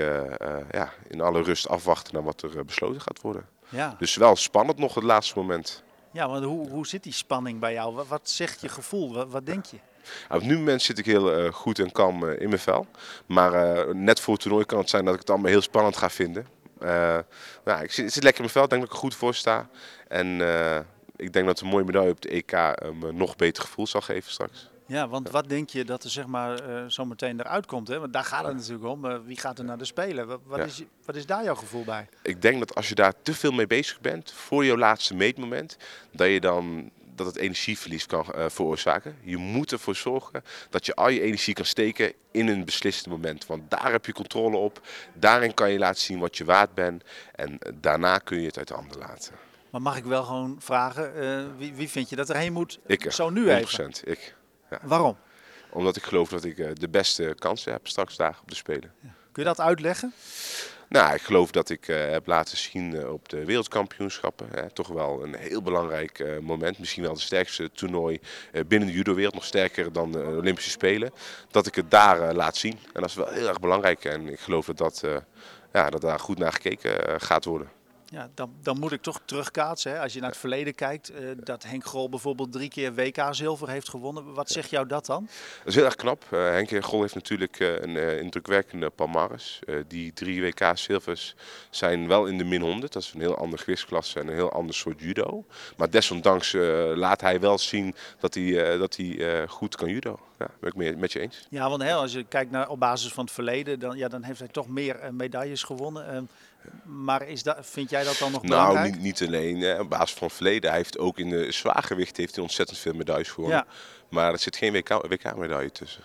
ja, in alle rust afwachten naar wat er besloten gaat worden. Ja. Dus wel spannend nog het laatste moment. Ja, want hoe, hoe zit die spanning bij jou? Wat, zegt je gevoel? Wat, denk je? Nou, op nu moment zit ik heel uh, goed en kalm uh, in mijn vel. Maar uh, net voor het toernooi kan het zijn dat ik het allemaal heel spannend ga vinden. nou, ik zit, zit, lekker in mijn vel, ik denk dat ik er goed voor sta. En ik denk dat een mooie medaille op de EK me nog beter gevoel zal geven straks. Ja, want wat denk je dat er zeg maar uh, zo meteen eruit komt? Hè? Want daar gaat het natuurlijk om. Uh, wie gaat er naar de Spelen? Wat, wat, ja. is, wat is daar jouw gevoel bij? Ik denk dat als je daar te veel mee bezig bent voor je laatste meetmoment, dat je dan dat het energieverlies kan uh, veroorzaken. Je moet ervoor zorgen dat je al je energie kan steken in een beslissend moment. Want daar heb je controle op. Daarin kan je laten zien wat je waard bent. En daarna kun je het uit de handen laten. Maar mag ik wel gewoon vragen, wie, wie, vind je dat erheen moet? Ik, zo nu 100%, even. Ik. Ja. Waarom? Omdat ik geloof dat ik uh, de beste kansen heb straks daar op de Spelen. Ja. Kun je dat uitleggen? Nou, ik geloof dat ik uh, heb laten zien uh, op de wereldkampioenschappen. toch wel een heel belangrijk moment. Misschien wel het sterkste toernooi binnen de judo-wereld. Nog sterker dan de Olympische Spelen. Dat ik het daar laat zien. En dat is wel heel erg belangrijk. En ik geloof dat, dat, ja, dat daar goed naar gekeken gaat worden. Ja, dan, dan moet ik toch terugkaatsen. Hè? Als je naar het verleden kijkt, uh, dat Henk Grol bijvoorbeeld drie keer WK-zilver heeft gewonnen. Wat zegt jou dat dan? Dat is heel erg knap. Uh, Henk Grol heeft natuurlijk uh, een indrukwekkende palmares. die drie WK-zilvers zijn wel in de min 100. Dat is een heel andere gewichtsklasse en een heel ander soort judo. Maar desondanks laat hij wel zien dat hij, dat hij goed kan judo. Ja, ben ik met je eens. Ja, want hè, als je kijkt naar op basis van het verleden, dan, ja, dan heeft hij toch meer medailles gewonnen. Ehm, maar is dat, vind jij dat dan nog belangrijk? Nou, niet, niet alleen hè, op basis van het verleden. Hij heeft ook in de zwaargewicht heeft hij ontzettend veel medailles gewonnen. Ja. Maar er zit geen WK-medaille WK tussen.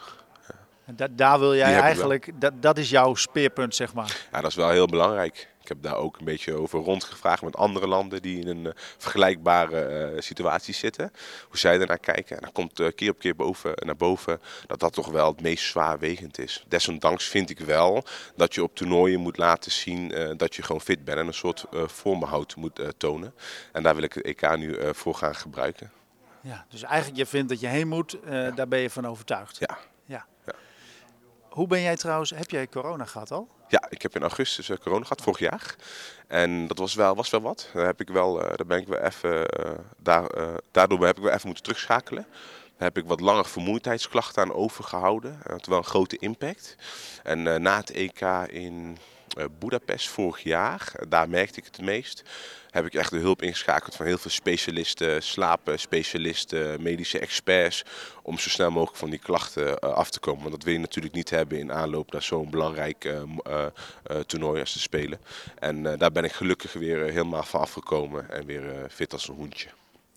Ja. daar wil jij eigenlijk, dat, dat is jouw speerpunt, zeg maar. Ja, dat is wel heel belangrijk. Ik heb daar ook een beetje over rondgevraagd met andere landen die in een uh, vergelijkbare uh, situatie zitten. Hoe zij ernaar kijken. En dan komt uh, keer op keer boven, naar boven dat dat toch wel het meest zwaarwegend is. Desondanks vind ik wel dat je op toernooien moet laten zien dat je gewoon fit bent en een soort vormbehoud moet tonen. En daar wil ik het EK nu voor gaan gebruiken. Ja, dus eigenlijk je vindt dat je heen moet, ja. daar ben je van overtuigd. Ja. Hoe ben jij trouwens, heb jij corona gehad al? Ja, ik heb in augustus uh, corona gehad, vorig jaar. En dat was wel, was wel wat. Daar, heb ik wel, uh, daar ben ik wel even, uh, daar, daardoor heb ik wel even moeten terugschakelen. Daar heb ik wat langer vermoeidheidsklachten aan overgehouden. Wel een grote impact. En na het EK in Budapest vorig jaar, daar merkte ik het meest heb ik echt de hulp ingeschakeld van heel veel specialisten, slapenspecialisten, medische experts. Om zo snel mogelijk van die klachten uh, af te komen. Want dat wil je natuurlijk niet hebben in aanloop naar zo'n belangrijk uh, uh, toernooi als te spelen. En daar ben ik gelukkig weer helemaal van afgekomen en weer fit als een hoentje.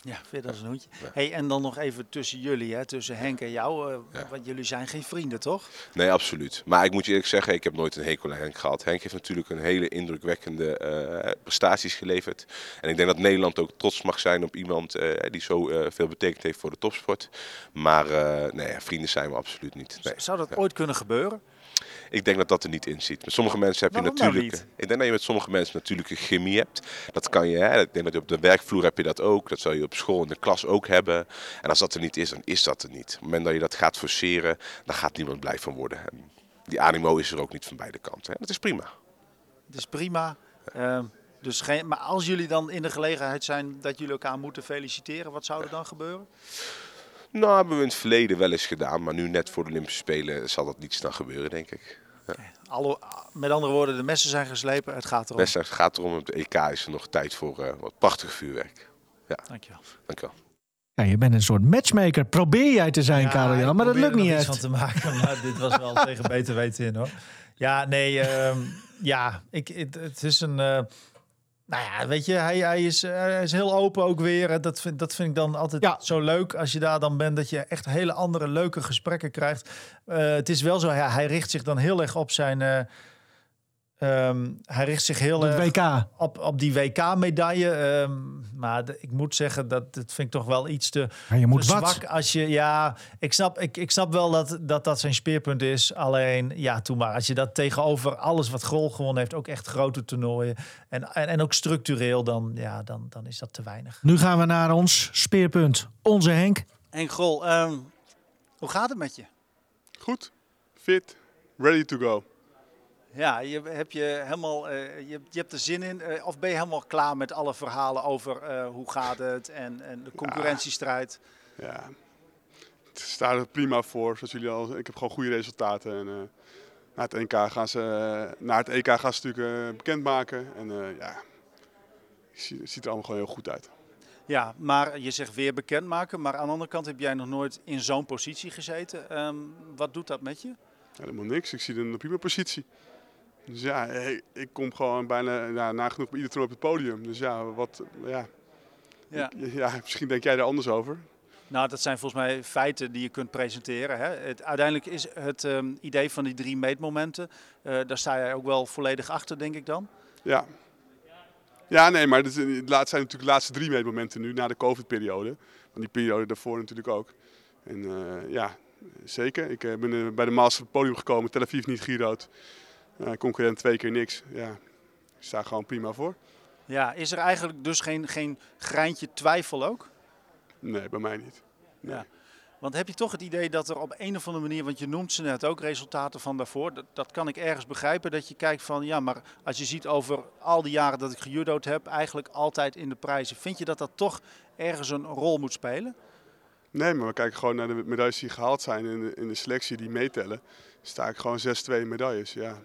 Ja, vind als een hoedje. Hey, en dan nog even tussen jullie, hè, tussen Henk en jou. Uh, Want jullie zijn geen vrienden, toch? Nee, absoluut. Maar ik moet je eerlijk zeggen, ik heb nooit een hekel aan Henk gehad. Henk heeft natuurlijk een hele indrukwekkende uh, prestaties geleverd. En ik denk dat Nederland ook trots mag zijn op iemand uh, die zo veel betekend heeft voor de topsport. Maar nee, vrienden zijn we absoluut niet. Nee. Zou dat ooit kunnen gebeuren? Ik denk dat dat er niet in zit. Met sommige mensen heb je natuurlijk. ik denk dat je met sommige mensen natuurlijk een chemie hebt. Dat kan je. Hè? Ik denk dat je op de werkvloer heb je dat ook. Dat zou je op school in de klas ook hebben. En als dat er niet is, dan is dat er niet. Op het moment dat je dat gaat forceren, dan gaat niemand blij van worden. En die animo is er ook niet van beide kanten. Dat is prima. Het is prima. Uh, dus geen, maar als jullie dan in de gelegenheid zijn dat jullie elkaar moeten feliciteren, wat zou er dan gebeuren? Nou, hebben we in het verleden wel eens gedaan, maar nu net voor de Olympische Spelen zal dat niet snel gebeuren, denk ik. Ja. Alle, met andere woorden, de messen zijn geslepen, het gaat erom. Messen, het gaat erom, op de EK is er nog tijd voor uh, wat prachtig vuurwerk. Ja. Dankjewel. Dankjewel. Ja, je bent een soort matchmaker. Probeer jij te zijn, ja, Karel maar dat lukt niet echt. van te maken, maar dit was wel [LAUGHS] tegen beter weten in, hoor. Ja, nee, um, ja, ik, het, het is een... Uh, nou ja, weet je, hij, hij, is, eh, hij is heel open ook weer. Dat vind, dat vind ik dan altijd ja. zo leuk als je daar dan bent. Dat je echt hele andere leuke gesprekken krijgt. Uh, het is wel zo, hij, hij richt zich dan heel erg op zijn... Uh, Um, hij richt zich heel erg WK. Op, op die WK-medaille. Um, maar de, ik moet zeggen, dat, dat vind ik toch wel iets te, ja, je moet te zwak. Als je, ja, ik snap, ik, ik snap wel dat, dat dat zijn speerpunt is. Alleen, ja, toen maar. Als je dat tegenover alles wat Grol gewonnen heeft, ook echt grote toernooien. En, en, en ook structureel, dan, ja, dan, dan is dat te weinig. Nu gaan we naar ons speerpunt. Onze Henk. Henk Grol, um, hoe gaat het met je? Goed, fit, ready to go. Ja, je, heb je, helemaal, uh, je, je, hebt er zin in? Uh, of ben je helemaal klaar met alle verhalen over uh, hoe gaat het en, en de concurrentiestrijd? Ja, ja. het staat er prima voor. Zoals jullie al, ik heb gewoon goede resultaten. En, naar, het EK gaan ze, naar het EK gaan ze natuurlijk bekendmaken. En ja, het ziet er allemaal gewoon heel goed uit. Ja, maar je zegt weer bekendmaken. Maar aan de andere kant heb jij nog nooit in zo'n positie gezeten. Um, wat doet dat met je? Helemaal niks. Ik zie een prima positie. Dus ja, ik kom gewoon bijna ja, nagenoeg bij ieder op het podium. Dus ja, wat, ja. Ja. ja, misschien denk jij er anders over. Nou, dat zijn volgens mij feiten die je kunt presenteren. Hè. Het, uiteindelijk is het um, idee van die drie meetmomenten, uh, daar sta jij ook wel volledig achter, denk ik dan? Ja. Ja, nee, maar het, zijn natuurlijk de laatste drie meetmomenten nu, na de COVID-periode. Want die periode daarvoor natuurlijk ook. En uh, ja, zeker. Ik uh, ben bij de Master op het podium gekomen, Tel Aviv niet Giroud. Concurrent twee keer niks. Ja, ik sta gewoon prima voor. Ja, is er eigenlijk dus geen, geen greintje twijfel ook? Nee, bij mij niet. Nee. Ja. Want heb je toch het idee dat er op een of andere manier, want je noemt ze net ook resultaten van daarvoor, dat, dat kan ik ergens begrijpen, dat je kijkt van ja, maar als je ziet over al die jaren dat ik gejudo'd heb, eigenlijk altijd in de prijzen, vind je dat dat toch ergens een rol moet spelen? Nee, maar we kijken gewoon naar de medailles die gehaald zijn in de, in de selectie die meetellen. Sta ik gewoon 6-2 medailles, ja.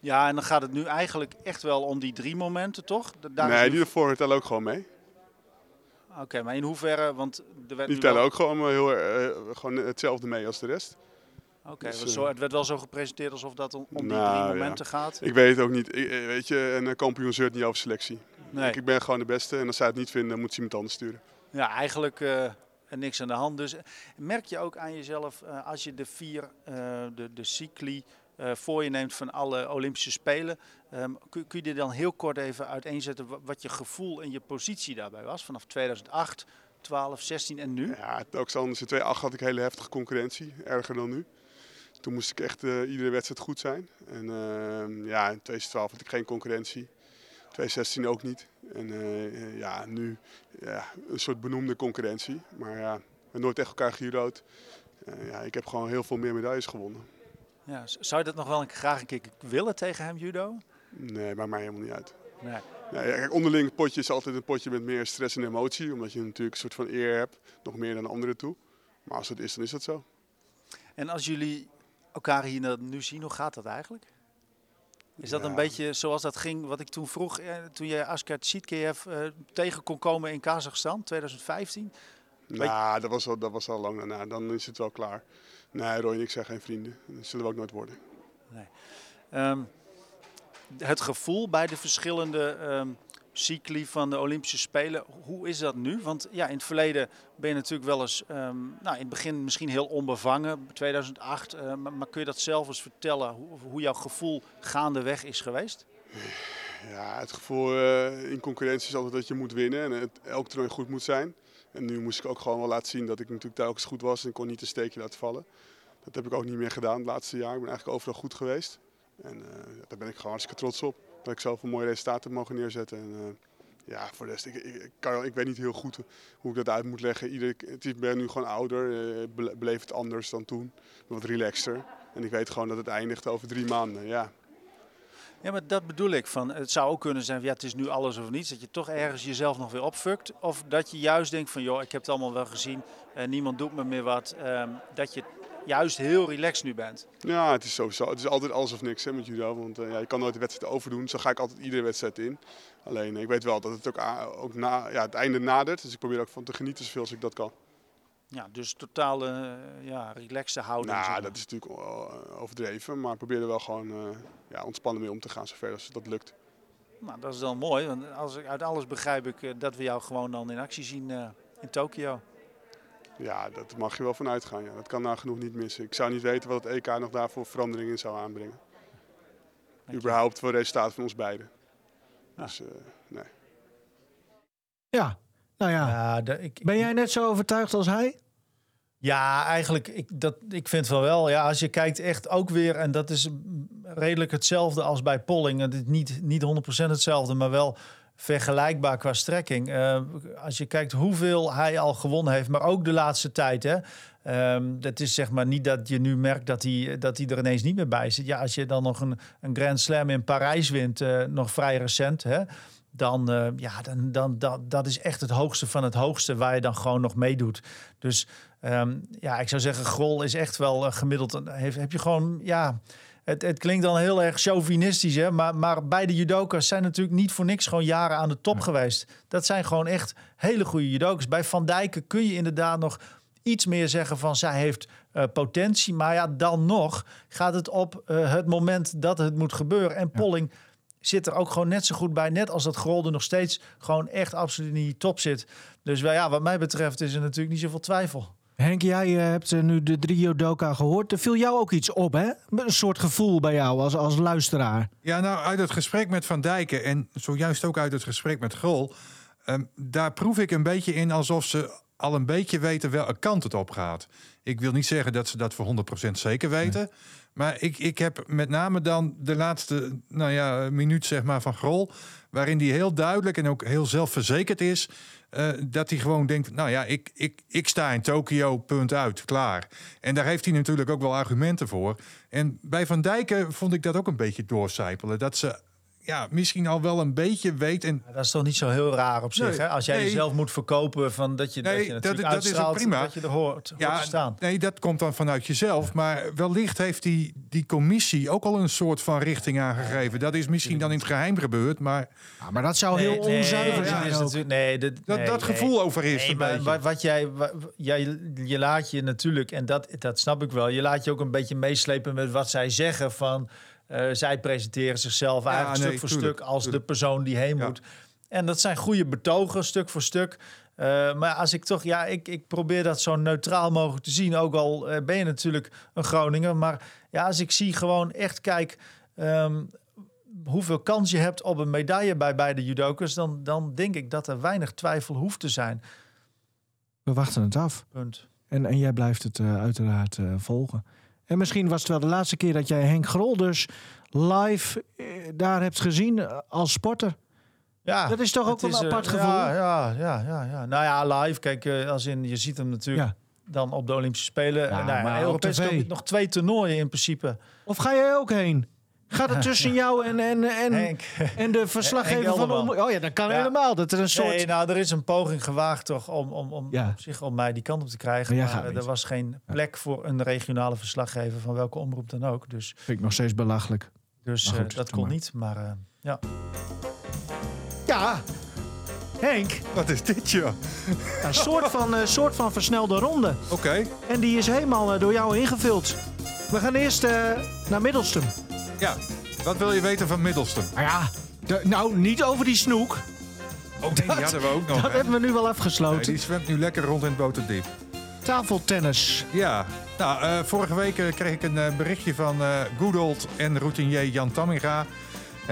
Ja, en dan gaat het nu eigenlijk echt wel om die drie momenten, toch? Daar nee, die ervoor tellen ook gewoon mee. Oké, maar in hoeverre? Want er werd die tellen ook gewoon, heel, uh, gewoon hetzelfde mee als de rest. Oké, dus, uh, het werd wel zo gepresenteerd alsof dat om, om die nou, drie momenten gaat. Ik weet het ook niet. Ik, weet je, een kampioen zeurt niet over selectie. Nee. Ik, ik, ben gewoon de beste en als zij het niet vinden, dan moet ze iemand anders sturen. Ja, eigenlijk uh, niks aan de hand. Dus merk je ook aan jezelf als je de vier, de, de cycli voor je neemt van alle Olympische Spelen. Um, kun, je dan heel kort even uiteenzetten wat je gevoel en je positie daarbij was vanaf 2008, 12, 16 en nu? Ja, ook zo. In 2008 had ik hele heftige concurrentie, erger dan nu. Toen moest ik echt uh, iedere wedstrijd goed zijn. En uh, ja, in 2012 had ik geen concurrentie. 2016 ook niet. En uh, ja, nu ja, een soort benoemde concurrentie. Maar ja, we nooit echt elkaar gejudo'd. ja, ik heb gewoon heel veel meer medailles gewonnen. Ja, zou je dat nog wel een, graag een keer willen tegen hem, judo? Nee, maakt mij helemaal niet uit. Nee. nee onderling potje is altijd een potje met meer stress en emotie. Omdat je natuurlijk een soort van eer hebt. Nog meer dan anderen toe. Maar als het is, dan is dat zo. En als jullie elkaar hier nu zien, hoe gaat dat eigenlijk? Is dat een beetje zoals dat ging, wat ik toen vroeg, eh, toen je Askar Tsitkeev uh, tegen kon komen in Kazachstan, 2015? Nou, dat was, al, dat was al lang daarna. Dan is het wel klaar. Nee, Roy en ik zijn geen vrienden. Dat zullen we ook nooit worden. Nee. Um, het gevoel bij de verschillende um, cycli van de Olympische Spelen. Hoe is dat nu? Want ja, in het verleden ben je natuurlijk wel eens, ehm, nou, in het begin misschien heel onbevangen, 2008. Uh, maar, maar, kun je dat zelf eens vertellen, hoe, hoe jouw gevoel gaandeweg is geweest? Ja, het gevoel uh, in concurrentie is altijd dat je moet winnen en het, elk toernooi goed moet zijn. En nu moest ik ook gewoon wel laten zien dat ik natuurlijk telkens goed was en kon niet een steekje laten vallen. Dat heb ik ook niet meer gedaan het laatste jaar. Ik ben eigenlijk overal goed geweest. En uh, daar ben ik gewoon hartstikke trots op. Dat ik zoveel mooie resultaten mogen neerzetten. En, uh, ja, voor de rest, ik, ik, weet niet heel goed hoe ik dat uit moet leggen. Ieder, ik ben nu gewoon ouder, uh, beleef het anders dan toen. Wat relaxter. En ik weet gewoon dat het eindigt over drie maanden. Ja, ja, maar dat bedoel ik. Van, het zou ook kunnen zijn, ja, het is nu alles of niets. Dat je toch ergens jezelf nog weer opfukt. Of dat je juist denkt van, joh, ik heb het allemaal wel gezien. Uh, niemand doet me meer wat. Um, dat je juist heel relaxed nu bent. Ja, het is sowieso. Het is altijd alles of niks hè, met judo. Want uh, ja, je kan nooit de wedstrijd overdoen. Zo ga ik altijd iedere wedstrijd in. Alleen, ik weet wel dat het ook, ook na, ja, het einde nadert. Dus ik probeer ook van te genieten zoveel als ik dat kan. Ja, dus totaal uh, ja, relaxte houding. Nou, zeg dat is natuurlijk overdreven, maar ik probeer er wel gewoon uh, ja, ontspannen mee om te gaan, zover als dat lukt. Nou, dat is dan mooi, want als ik, uit alles begrijp ik uh, dat we jou gewoon dan in actie zien in Tokio. Ja, dat mag je wel van uitgaan. Ja. Dat kan nou genoeg niet missen. Ik zou niet weten wat het EK nog daarvoor veranderingen in zou aanbrengen. Dank Überhaupt voor het resultaat van ons beiden. Ja. Dus, nee. Ja, nou ja, ja de, ik, ben jij net zo overtuigd als hij? Ja, eigenlijk, ik, dat, ik vind wel wel. Ja, als je kijkt echt ook weer, en dat is redelijk hetzelfde als bij Polling. Het is niet, niet 100% hetzelfde, maar wel vergelijkbaar qua strekking. Uh, als je kijkt hoeveel hij al gewonnen heeft, maar ook de laatste tijd. Hè, um, dat is zeg maar niet dat je nu merkt dat hij, dat hij er ineens niet meer bij zit. Ja, als je dan nog een, een Grand Slam in Parijs wint, uh, nog vrij recent. Hè, dan, uh, ja, dan, dan dat, dat is echt het hoogste van het hoogste waar je dan gewoon nog meedoet. Dus um, ja, ik zou zeggen, Grol is echt wel uh, gemiddeld. Heb, heb je gewoon, ja, het, het klinkt dan heel erg chauvinistisch, hè? Maar, maar beide judokas zijn natuurlijk niet voor niks gewoon jaren aan de top ja. geweest. Dat zijn gewoon echt hele goede judokas. Bij Van Dijken kun je inderdaad nog iets meer zeggen van zij heeft uh, potentie. Maar ja, dan nog gaat het op uh, het moment dat het moet gebeuren. En Polling zit er ook gewoon net zo goed bij. Net als dat Grolde nog steeds gewoon echt absoluut in die top zit. Dus wel, ja, wat mij betreft is er natuurlijk niet zoveel twijfel. Henk, jij uh, hebt uh, nu de drie judoka gehoord. Er viel jou ook iets op, hè? Een soort gevoel bij jou als, als luisteraar. Ja, nou, uit het gesprek met Van Dijken en zojuist ook uit het gesprek met Grol... Um, daar proef ik een beetje in alsof ze al een beetje weten welke kant het op gaat. Ik wil niet zeggen dat ze dat voor 100% zeker weten... Nee. Maar ik, ik heb met name dan de laatste nou ja, minuut zeg maar, van Grol... waarin die heel duidelijk en ook heel zelfverzekerd is... Uh, dat hij gewoon denkt, nou ja, ik, ik, ik sta in Tokio, punt uit, klaar. En daar heeft hij natuurlijk ook wel argumenten voor. En bij Van Dijken vond ik dat ook een beetje doorcijpelen. Dat ze ja, misschien al wel een beetje weet. En... Ja, dat is toch niet zo heel raar op zich, nee, hè? Als jij nee. jezelf moet verkopen van dat je, nee, dat je natuurlijk dat, dat is ook prima. dat je er hoort, ja, hoort staan. Nee, dat komt dan vanuit jezelf. Ja. Maar wellicht heeft die, die commissie ook al een soort van richting aangegeven. Dat is misschien dan in het geheim gebeurd, maar... Ja, maar dat zou heel onzuiver zijn is nee, dat, dat, dat gevoel over is nee, maar, wat, wat jij, wat, jij... Je laat je natuurlijk, en dat, dat snap ik wel... Je laat je ook een beetje meeslepen met wat zij zeggen van... Uh, zij presenteren zichzelf ja, eigenlijk nee, stuk voor tuurlijk, stuk als tuurlijk. de persoon die heen ja. moet. En dat zijn goede betogen, stuk voor stuk. Uh, maar als ik toch, ja, ik, ik probeer dat zo neutraal mogelijk te zien. Ook al uh, ben je natuurlijk een Groninger. Maar ja, als ik zie gewoon echt kijk um, hoeveel kans je hebt op een medaille bij beide judokas, dan, dan denk ik dat er weinig twijfel hoeft te zijn. We wachten het af. Punt. En, en jij blijft het uh, uiteraard uh, volgen. En misschien was het wel de laatste keer dat jij Henk Grol dus live eh, daar hebt gezien als sporter. Ja, dat is toch ook een is, apart uh, gevoel? Ja, ja, ja, ja, ja. Nou ja, live. Kijk, als in, je ziet hem natuurlijk ja. dan op de Olympische Spelen. Ja, nou, maar Europees nog twee toernooien in principe. Of ga jij ook heen? Gaat het tussen jou en, en, en, Henk. en de verslaggever van om... Oh ja, dat kan ja. helemaal. Dat er een soort... Nee, nou, er is een poging gewaagd toch om, om, om ja. zich om mij die kant op te krijgen. Maar, maar er was geen plek voor een regionale verslaggever van welke omroep dan ook. Dus, Vind ik nog steeds belachelijk. Dus goed, uh, dat kon maar. niet, maar uh, ja. Ja, Henk. Wat is dit, joh? Een soort van, uh, soort van versnelde ronde. Oké. Okay. En die is helemaal uh, door jou ingevuld. We gaan eerst uh, naar Middelstum. Ja, wat wil je weten van Middelstum? Nou ja, de, nou niet over die snoek. Oh, die hadden we ook nog. Dat hè. hebben we nu wel Nee, afgesloten. die zwemt nu lekker rond in het Boterdiep. Tafeltennis. Ja, nou, eh, vorige week eh, kreeg ik een eh, berichtje van eh good old en routinier Jan Tamminga.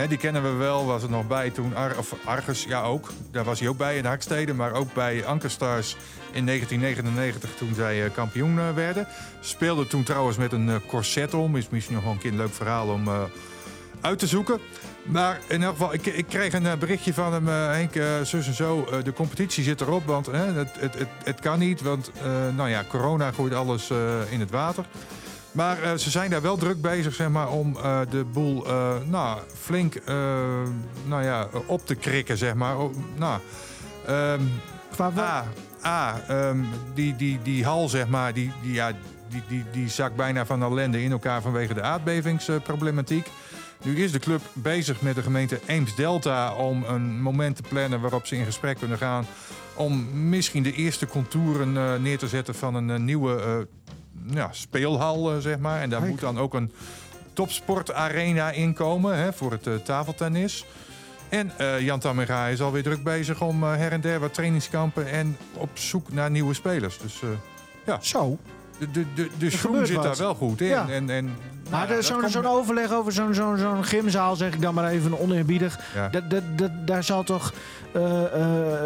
Die kennen we wel, was er nog bij toen. Ar of Argus, ja ook. Daar was hij ook bij in Hakstede, maar ook bij Ankerstars in 1999 toen zij eh, kampioen eh, werden. Speelde toen trouwens met een eh, corset om. Is misschien nog wel een keer een leuk verhaal om uit te zoeken. Maar in elk geval, ik, ik kreeg een berichtje van hem, eh, Henk, zus en zo. de competitie zit erop, want het, het, het, het kan niet. Want nou ja, corona gooit alles in het water. Maar eh, ze zijn daar wel druk bezig zeg maar, om eh, de boel eh, nou, flink nou ja, op te krikken. Zeg maar. Oh, nou, ehm, Qua A, A ehm, die, die, die hal, zeg maar, die, die, ja, die, die, die zakt bijna van ellende in elkaar vanwege de aardbevingsproblematiek. Nu is de club bezig met de gemeente Eems-Delta om een moment te plannen waarop ze in gesprek kunnen gaan. Om misschien de eerste contouren neer te zetten van een nieuwe ja, speelhal, eh, zeg maar. En daar Kijk. moet dan ook een topsportarena in komen hè, voor het eh, tafeltennis. En eh, Jan Tamminga is alweer druk bezig om her en der wat trainingskampen en op zoek naar nieuwe spelers. Dus eh, Zo. de, de, de, de schoen zit wat. daar wel goed in. Ja. En, en, nou Maar ja, zo'n overleg over zo'n zo'n zo'n gymzaal, zeg ik dan maar even oneerbiedig. Ja. Dat, dat, dat, daar zal toch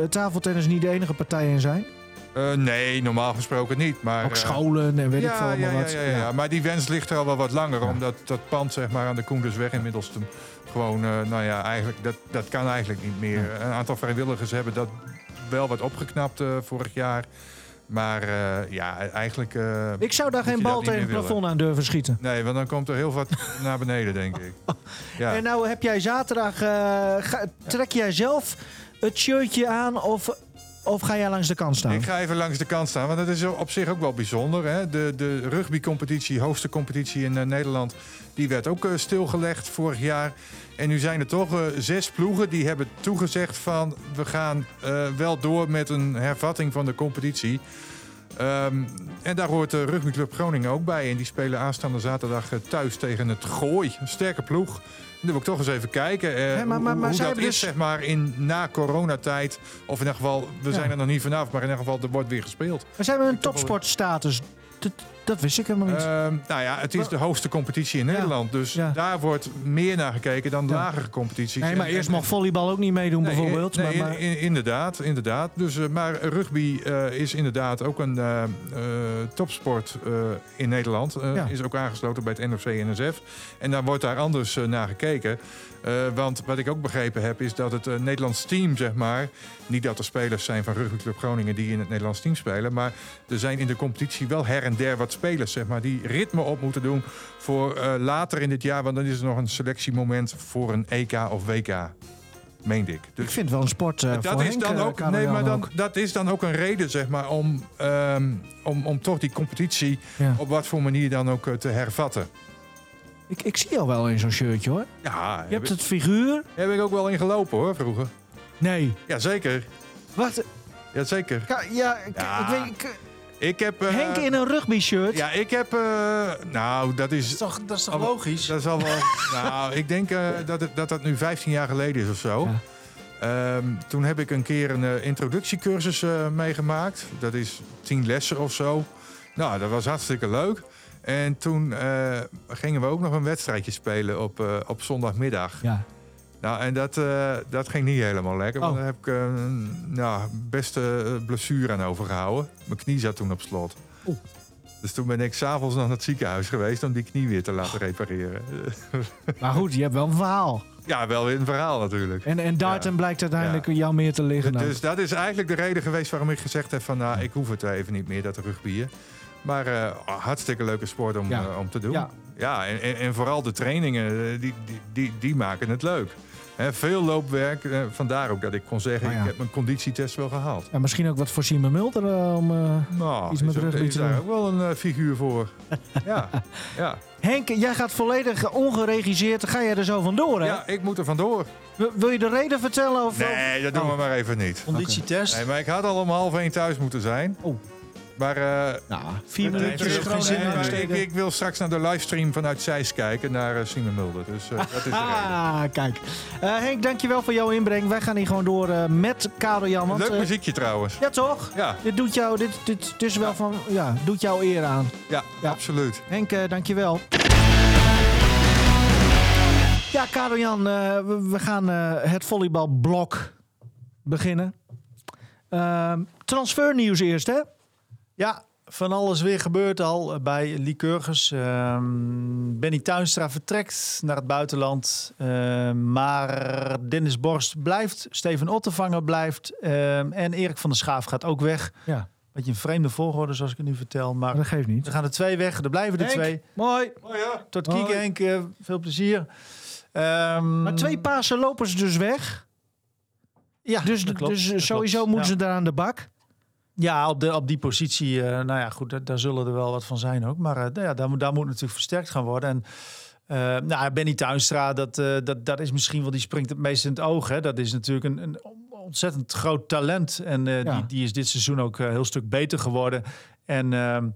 tafeltennis niet de enige partij in zijn? Eh, nee, normaal gesproken niet. Maar, Ook eh, scholen en weet ik veel ja, ja, ja, wat. ja, ja, maar die wens ligt er al wel wat langer. Omdat dat pand zeg maar, aan de Koendersweg inmiddels te- gewoon, eh, nou ja, eigenlijk, dat, dat kan eigenlijk niet meer. Een aantal vrijwilligers hebben dat wel wat opgeknapt vorig jaar. Maar ja, eigenlijk... Ik zou daar geen bal tegen het plafond aan durven schieten. Nee, want dan komt er heel wat [LAUGHS] naar beneden, denk ik. Ja. En nou heb jij zaterdag... ga- trek jij zelf het shirtje aan of, of ga jij langs de kant staan? Ik ga even langs de kant staan, want dat is op zich ook wel bijzonder. Hè? De, de rugbycompetitie, hoogste competitie in eh, Nederland, die werd ook eh, stilgelegd vorig jaar. En nu zijn er toch eh, zes ploegen die hebben toegezegd van... we gaan wel door met een hervatting van de competitie. Ehm, en daar hoort de rugbyclub Groningen ook bij. En die spelen aanstaande zaterdag thuis tegen het Gooi. Een sterke ploeg. Dan wil ik toch eens even kijken eh, Hè, maar- maar- hoe, maar hoe zij dat is hebben dus- zeg maar, in na coronatijd. Of in ieder geval, we Ja. zijn er nog niet vanaf, maar in ieder geval, er wordt weer gespeeld. Maar zijn we een topsportstatus? Dat, dat wist ik helemaal niet. Ehm, nou ja, het is de hoogste competitie in. Nederland. Dus Ja. daar wordt meer naar gekeken dan de Ja. lagere competities. nee, maar En- eerst en- mocht volleybal ook niet meedoen Nee, bijvoorbeeld. nee, maar, maar, in- inderdaad, inderdaad. Dus, eh, maar rugby eh, is inderdaad ook een eh, topsport in Nederland. Ja. Is ook aangesloten bij het NOC-NSF. En daar wordt daar anders naar gekeken. Want wat ik ook begrepen heb, is dat het Nederlands team, zeg maar... niet dat er spelers zijn van Rugbyclub Groningen die in het Nederlands team spelen... maar er zijn in de competitie wel her en der wat spelers, zeg maar... die ritme op moeten doen voor eh, later in dit jaar... want dan is er nog een selectiemoment voor een EK of WK, meende ik. Dus ik vind het wel een sport eh, dat voor is Henk, dan eh, ook, nee, maar dan, ook. dat is dan ook een reden, zeg maar, om, ehm, om, om toch die competitie Ja. op wat voor manier dan ook eh, te hervatten. Ik, ik zie jou wel in zo'n shirtje hoor. Ja, Je heb, hebt het figuur. heb ik ook wel in gelopen hoor, vroeger. Nee. Jazeker, Wacht. jazeker. Ka- Ja, ik, Ja. ik weet... ik- Ik heb... eh, Henk in een rugby shirt. Ja, ik heb... eh, nou, dat Dat is is... toch, dat is toch logisch? Dat is al wel... [LAUGHS] nou, ik denk eh, dat, het, dat dat nu 15 jaar geleden is of zo. Ja. Ehm, toen heb ik een keer een eh, introductiecursus eh, meegemaakt. Dat is 10 lessen of zo. Nou, dat was hartstikke leuk. En toen eh, gingen we ook nog een wedstrijdje spelen op, eh, op zondagmiddag. Ja. Nou, en dat, eh, dat ging niet helemaal lekker. Want Oh. daar heb ik eh, een nou, beste eh, blessure aan overgehouden. Mijn knie zat toen op slot. Oeh. Dus toen ben ik s'avonds naar het ziekenhuis geweest om die knie weer te laten repareren. [LAUGHS] Maar goed, je hebt wel een verhaal. ja, wel weer een verhaal natuurlijk. En, en Darten Ja. blijkt uiteindelijk jou meer te liggen. Dus dat is eigenlijk de reden geweest waarom ik gezegd heb van... nou, ik hoef het even niet meer, dat rugbyen. Maar eh, hartstikke leuke sport om, Ja. eh, om te doen. Ja. Ja, en, en, vooral de trainingen, eh, die, die, die, die maken het leuk. Hè, veel loopwerk, eh, vandaar ook dat ik kon zeggen... Oh ja. ik heb mijn conditietest wel gehaald. Ja, misschien ook wat voor Simon Mulder eh, om... eh, Nou, Iets met is te daar doen. ook wel een eh, figuur voor. [LAUGHS] ja, ja. Henk, jij gaat volledig ongeregisseerd. Ga jij er zo vandoor, hè? ja, ik moet er vandoor. Wil- Wil je de reden vertellen? Of, Nee, dat doen Oh. we maar even niet. Conditietest. Nee, maar ik had al om half één thuis moeten zijn. Oh. Maar uh, nou, vier minuutjes ik, besteden. ik wil straks naar de livestream vanuit Zeist kijken naar eh, Simon Mulder. Dus eh, dat is. Ah, kijk. Eh, Henk, dankjewel voor jouw inbreng. Wij gaan hier gewoon door met Karel Jan. Leuk muziekje trouwens. ja, toch? Ja, Dit doet jou, dit, dit, dit is wel van, ja, doet jou eer aan. ja, Ja. absoluut. Henk, dankjewel. Ja, Karel Jan, we, we gaan het volleybalblok beginnen. Ehm transfernieuws eerst, hè? Ja, van alles weer gebeurd al eh, bij Lycurgus. Ehm Benny Tuinstra vertrekt naar het buitenland. Ehm, maar Dennis Borst blijft. Steven Ottevanger blijft. ehm, en Erik van der Schaaf gaat ook weg. Ja, Beetje een vreemde volgorde zoals ik het nu vertel. Maar dat geeft niet. er gaan er twee weg. Er blijven er Henk, twee. Mooi. Tot Hoi. kieken Henk. eh, veel plezier. Ehm, Maar twee Pasen lopers dus weg. Ja, Dus, dat klopt, dus dat sowieso klopt. moeten Ja. ze daar aan de bak. Ja, op, de, op die positie, eh, nou ja, goed, daar, daar zullen er wel wat van zijn ook. Maar eh, nou ja, daar, moet- daar moet natuurlijk versterkt gaan worden. En eh, nou, Benny Tuinstra, dat, dat, dat is misschien wel, die springt het meest in het oog. Hè. Dat is natuurlijk een, een ontzettend groot talent. En Ja. die, die is dit seizoen ook een heel stuk beter geworden. En ehm,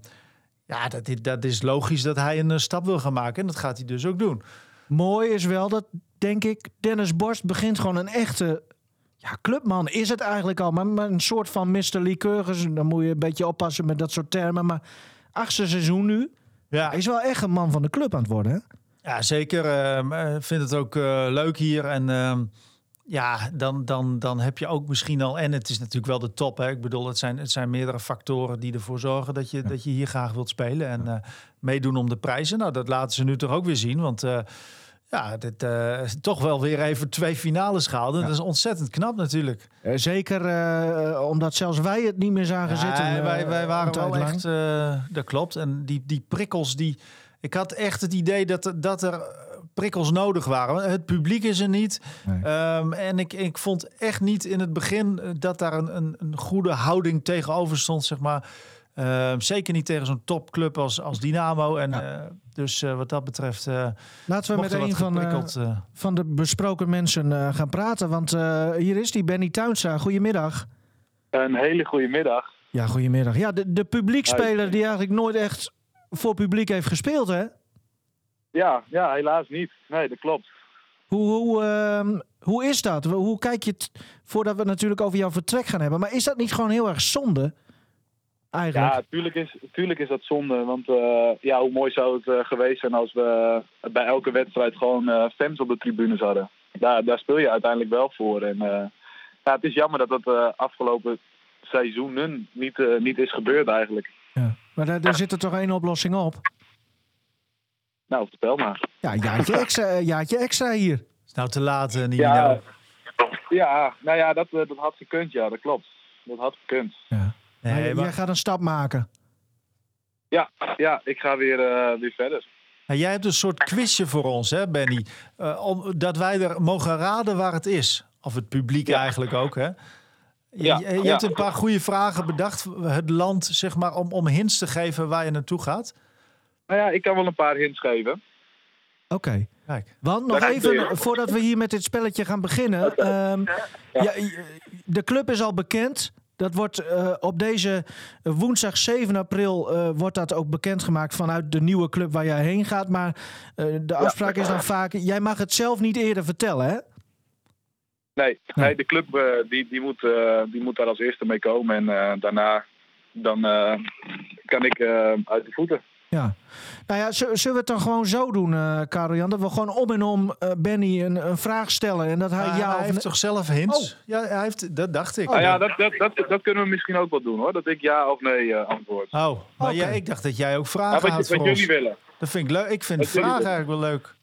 ja, dat, is- dat is logisch dat hij een stap wil gaan maken. En dat gaat hij dus ook doen. Mooi is wel dat, denk ik, Dennis Borst begint gewoon een echte ja, clubman. Is het eigenlijk al, maar, maar een soort van Mr. Lycurgus. Dan moet je een beetje oppassen met dat soort termen. Maar achtste seizoen nu. Ja, Hij is wel echt een man van de club aan het worden, hè? Ja, zeker. Ehm, eh, vind het ook eh, leuk hier. En ehm, ja, dan, dan, dan heb je ook misschien al... En het is natuurlijk wel de top. Hè? Ik bedoel, het zijn, het zijn meerdere factoren die ervoor zorgen... dat je, dat je hier graag wilt spelen. En eh, meedoen om de prijzen. Nou, dat laten ze nu toch ook weer zien. Want ja, dit, eh, toch wel weer even twee finales gehaald. Dat is ontzettend knap natuurlijk. Eh, zeker eh, omdat zelfs wij het niet meer zagen zitten. Ja, wij, wij waren wel lang. echt, dat klopt. En die, die prikkels, die, ik had echt het idee dat, er- dat er prikkels nodig waren. Het publiek is er niet. Nee. Ehm, en ik, ik vond echt niet in het begin dat daar een, een, een goede houding tegenover stond, zeg maar. Ehm, zeker niet tegen zo'n topclub als, als Dynamo. En eh, dus eh, wat dat betreft uh, Laten we met een van, eh, eh, van de besproken mensen eh, gaan praten. Want eh, hier is die, Benny Tuinstra. Goedemiddag. Een hele goede middag. Ja, goedemiddag. Ja, de, de publiekspeler die eigenlijk nooit echt voor publiek heeft gespeeld, hè? Ja, ja, helaas niet. Nee, dat klopt. Hoe, hoe, ehm, hoe is dat? Hoe kijk je het, voordat we het natuurlijk over jouw vertrek gaan hebben, maar is dat niet gewoon heel erg zonde? Eigenlijk. Ja, tuurlijk is, tuurlijk is dat zonde. Want eh, ja, hoe mooi zou het eh, geweest zijn als we bij elke wedstrijd gewoon eh, fans op de tribunes hadden. Daar, daar speel je uiteindelijk wel voor. En eh, ja, het is jammer dat dat eh, afgelopen seizoenen niet, niet is gebeurd eigenlijk. Ja. Maar daar, daar zit er toch één oplossing op? Nou, vertel maar. Ja, jaartje extra, jaartje extra hier. is nou te laat, uh, Ja, ja, nou ja, dat, dat had gekund, ja, dat klopt. Dat had gekund. Ja. Nee, Maar maar- Jij gaat een stap maken. Ja, ja ik ga weer, eh, weer verder. Ja, jij hebt een soort quizje voor ons, hè, Benny? Eh, om, dat wij er mogen raden waar het is. Of het publiek eigenlijk ook, hè? Je, Ja, je, je ja. hebt een paar goede vragen bedacht. Het land, zeg maar, om, om hints te geven waar je naartoe gaat. Nou ja, ik kan wel een paar hints geven. Oké. Kijk. Want nog even, voordat we hier met dit spelletje gaan beginnen. ehm, ja, de club is al bekend. Dat wordt eh, op deze woensdag 7 april eh, wordt dat ook bekendgemaakt vanuit de nieuwe club waar jij heen gaat. Maar eh, de afspraak is dan vaak, jij mag het zelf niet eerder vertellen, hè? Nee, nee de club die, die, moet, die moet daar als eerste mee komen. En daarna dan, kan ik uit de voeten. Ja. Nou ja, zullen we het dan gewoon zo doen, eh Karel Jan? Dat we gewoon om en om eh, Benny een, een vraag stellen en dat hij Ah, ja hij of heeft toch zelf hints? Ja, hij heeft, dat dacht ik. Nou ja, dat, dat, dat, dat kunnen we misschien ook wel doen hoor. Dat ik ja of nee eh, antwoord. Oh, maar ja, ik dacht dat jij ook Ja, vragen wat had wat jullie willen. Dat vind ik leuk. Ik vind vragen willen. eigenlijk wel leuk.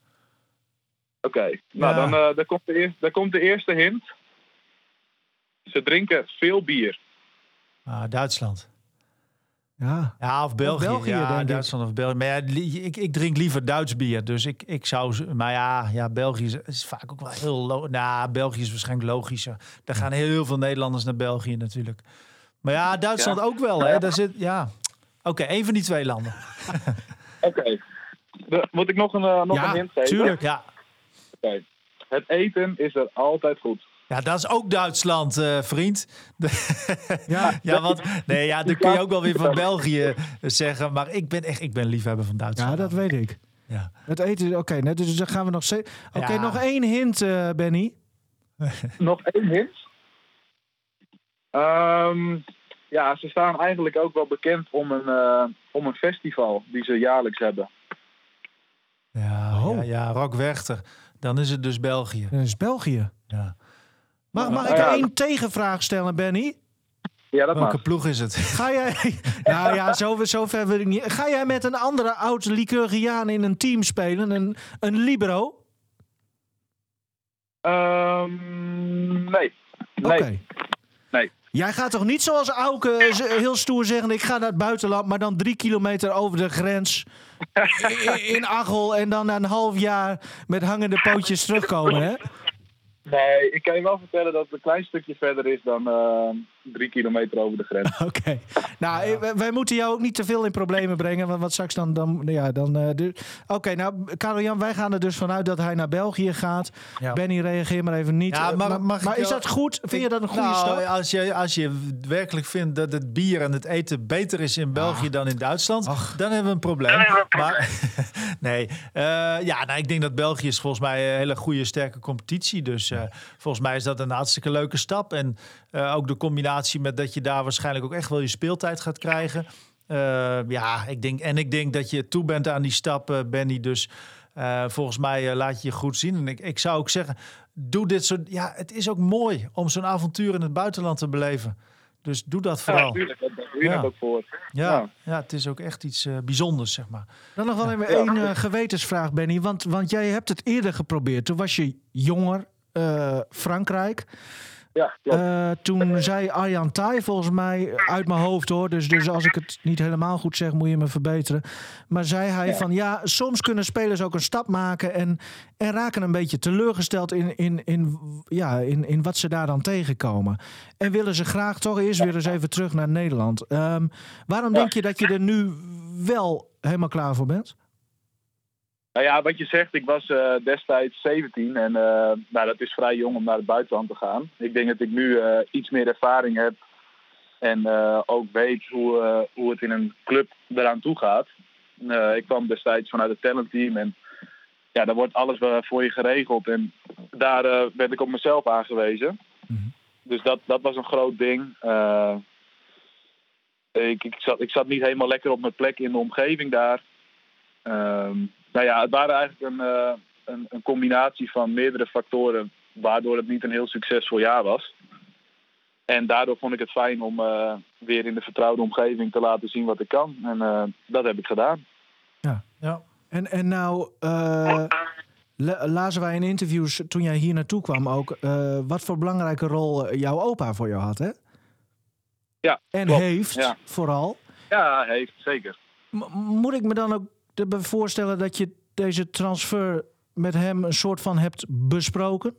Oké, nou Ja. dan eh, daar komt, de eerste, daar komt de eerste hint. Ze drinken veel bier. Ah, Duitsland. Ja. Ja, of België. België, ja, denk ik. Duitsland of België. Maar ja, ik, ik drink liever Duits bier. Dus ik, ik zou... Maar ja, ja, België is, is vaak ook wel heel... Lo nou, België is waarschijnlijk logischer. Daar gaan heel veel Nederlanders naar België natuurlijk. Maar ja, Duitsland ook wel. Hè? Daar zit, ja. Oké, één van die twee landen. [LAUGHS] Oké. Moet ik nog een, eh, nog Ja, een hint geven? tuurlijk. Ja, Oké. Het eten is er altijd goed. Ja, dat is ook Duitsland, uh, vriend. ja, [LAUGHS] ja, want nee, ja, dan kun je ook wel weer van België zeggen. Maar ik ben echt, ik ben liefhebber van Duitsland. Ja, dat weet ik. Ja. Het eten, oké, okay, dus dan gaan we nog steeds. Oké, nog één hint, uh, Benny. [LAUGHS] nog één hint? Um, ja, ze staan eigenlijk ook wel bekend om een, uh, om een festival die ze jaarlijks hebben. Ja, oh. ja, ja, Rock Werchter. Dan is het dus België. Dat is België. Ja. Mag, mag ik er één tegenvraag stellen, Benny? Ja, dat Welke ploeg is het? Ga jij... [LAUGHS] nou ja, zo, zo ver wil ik niet. Ga jij met een andere oud Lycurgiaan in een team spelen? Een, een libero? Um, nee. Oké. Nee. Jij gaat toch niet zoals Auke heel stoer zeggen... ik ga naar het buitenland, maar dan drie kilometer over de grens... [LAUGHS] in, in Achel en dan na een half jaar met hangende pootjes terugkomen, hè? Nee, ik kan je wel vertellen dat het een klein stukje verder is dan uh, drie kilometer over de grens. [LAUGHS] Oké. Nou, ja. wij, moeten jou ook niet te veel in problemen brengen. Want wat straks dan... dan ja, dan uh, Oké, nou, Karel-Jan, wij gaan er dus vanuit dat hij naar België gaat. Ja. Benny, reageer maar even niet. Ja, eh, maar, maar, maar is dat goed? Vind je dat een goede nou, stap? Als je, als je werkelijk vindt dat het bier en het eten beter is in België dan in Duitsland... Ach. dan hebben we een probleem. Maar [LAUGHS] nee, uh, ja, nou, ik denk dat België is volgens mij een hele goede, sterke competitie. Dus uh, volgens mij is dat een hartstikke leuke stap. En uh, ook de combinatie met dat je daar waarschijnlijk ook echt wel je speeltijd gaat krijgen. Uh, ja, ik denk, en ik denk dat je toe bent aan die stap, uh, Benny. Dus volgens mij laat je je goed zien. En ik, ik zou ook zeggen, doe dit soort... Ja, het is ook mooi om zo'n avontuur in het buitenland te beleven. Dus doe dat vooral. Ja, tuurlijk. Dat doe je ja. ook voor. Ja, ja, ja. het is ook echt iets uh, bijzonders, zeg maar. Dan nog wel even één uh, gewetensvraag, Benny. Want, want jij hebt het eerder geprobeerd. Toen was je jonger, uh, Frankrijk. Ja, uh, toen zei Arjan Thai volgens mij, uit mijn hoofd hoor, dus, dus als ik het niet helemaal goed zeg, moet je me verbeteren. Maar zei hij ja. van ja, soms kunnen spelers ook een stap maken en, en raken een beetje teleurgesteld in, in, in, ja, in, in wat ze daar dan tegenkomen. En willen ze graag toch eerst weer eens even terug naar Nederland. Um, waarom ja. denk je dat je er nu wel helemaal klaar voor bent? Nou ja, wat je zegt, ik was uh, destijds 17 en uh, nou, dat is vrij jong om naar het buitenland te gaan. Ik denk dat ik nu uh, iets meer ervaring heb en ook weet hoe, hoe het in een club eraan toe gaat. ik kwam destijds vanuit het talentteam en ja, daar wordt alles voor je geregeld. En daar werd ik op mezelf aangewezen. Mm-hmm. Dus dat, dat was een groot ding. ik, ik, zat, ik zat niet helemaal lekker op mijn plek in de omgeving daar. Ehm, nou ja, het waren eigenlijk een, uh, een, een, combinatie van meerdere factoren waardoor het niet een heel succesvol jaar was. En daardoor vond ik het fijn om uh, weer in de vertrouwde omgeving te laten zien wat ik kan. En uh, dat heb ik gedaan. Ja, ja. En, en nou, lazen wij in interviews toen jij hier naartoe kwam ook... wat voor belangrijke rol jouw opa voor jou had, hè? Ja, En klopt. heeft, ja. vooral. Ja, heeft, zeker. M moet ik me dan ook te voorstellen dat je deze transfer met hem een soort van hebt besproken?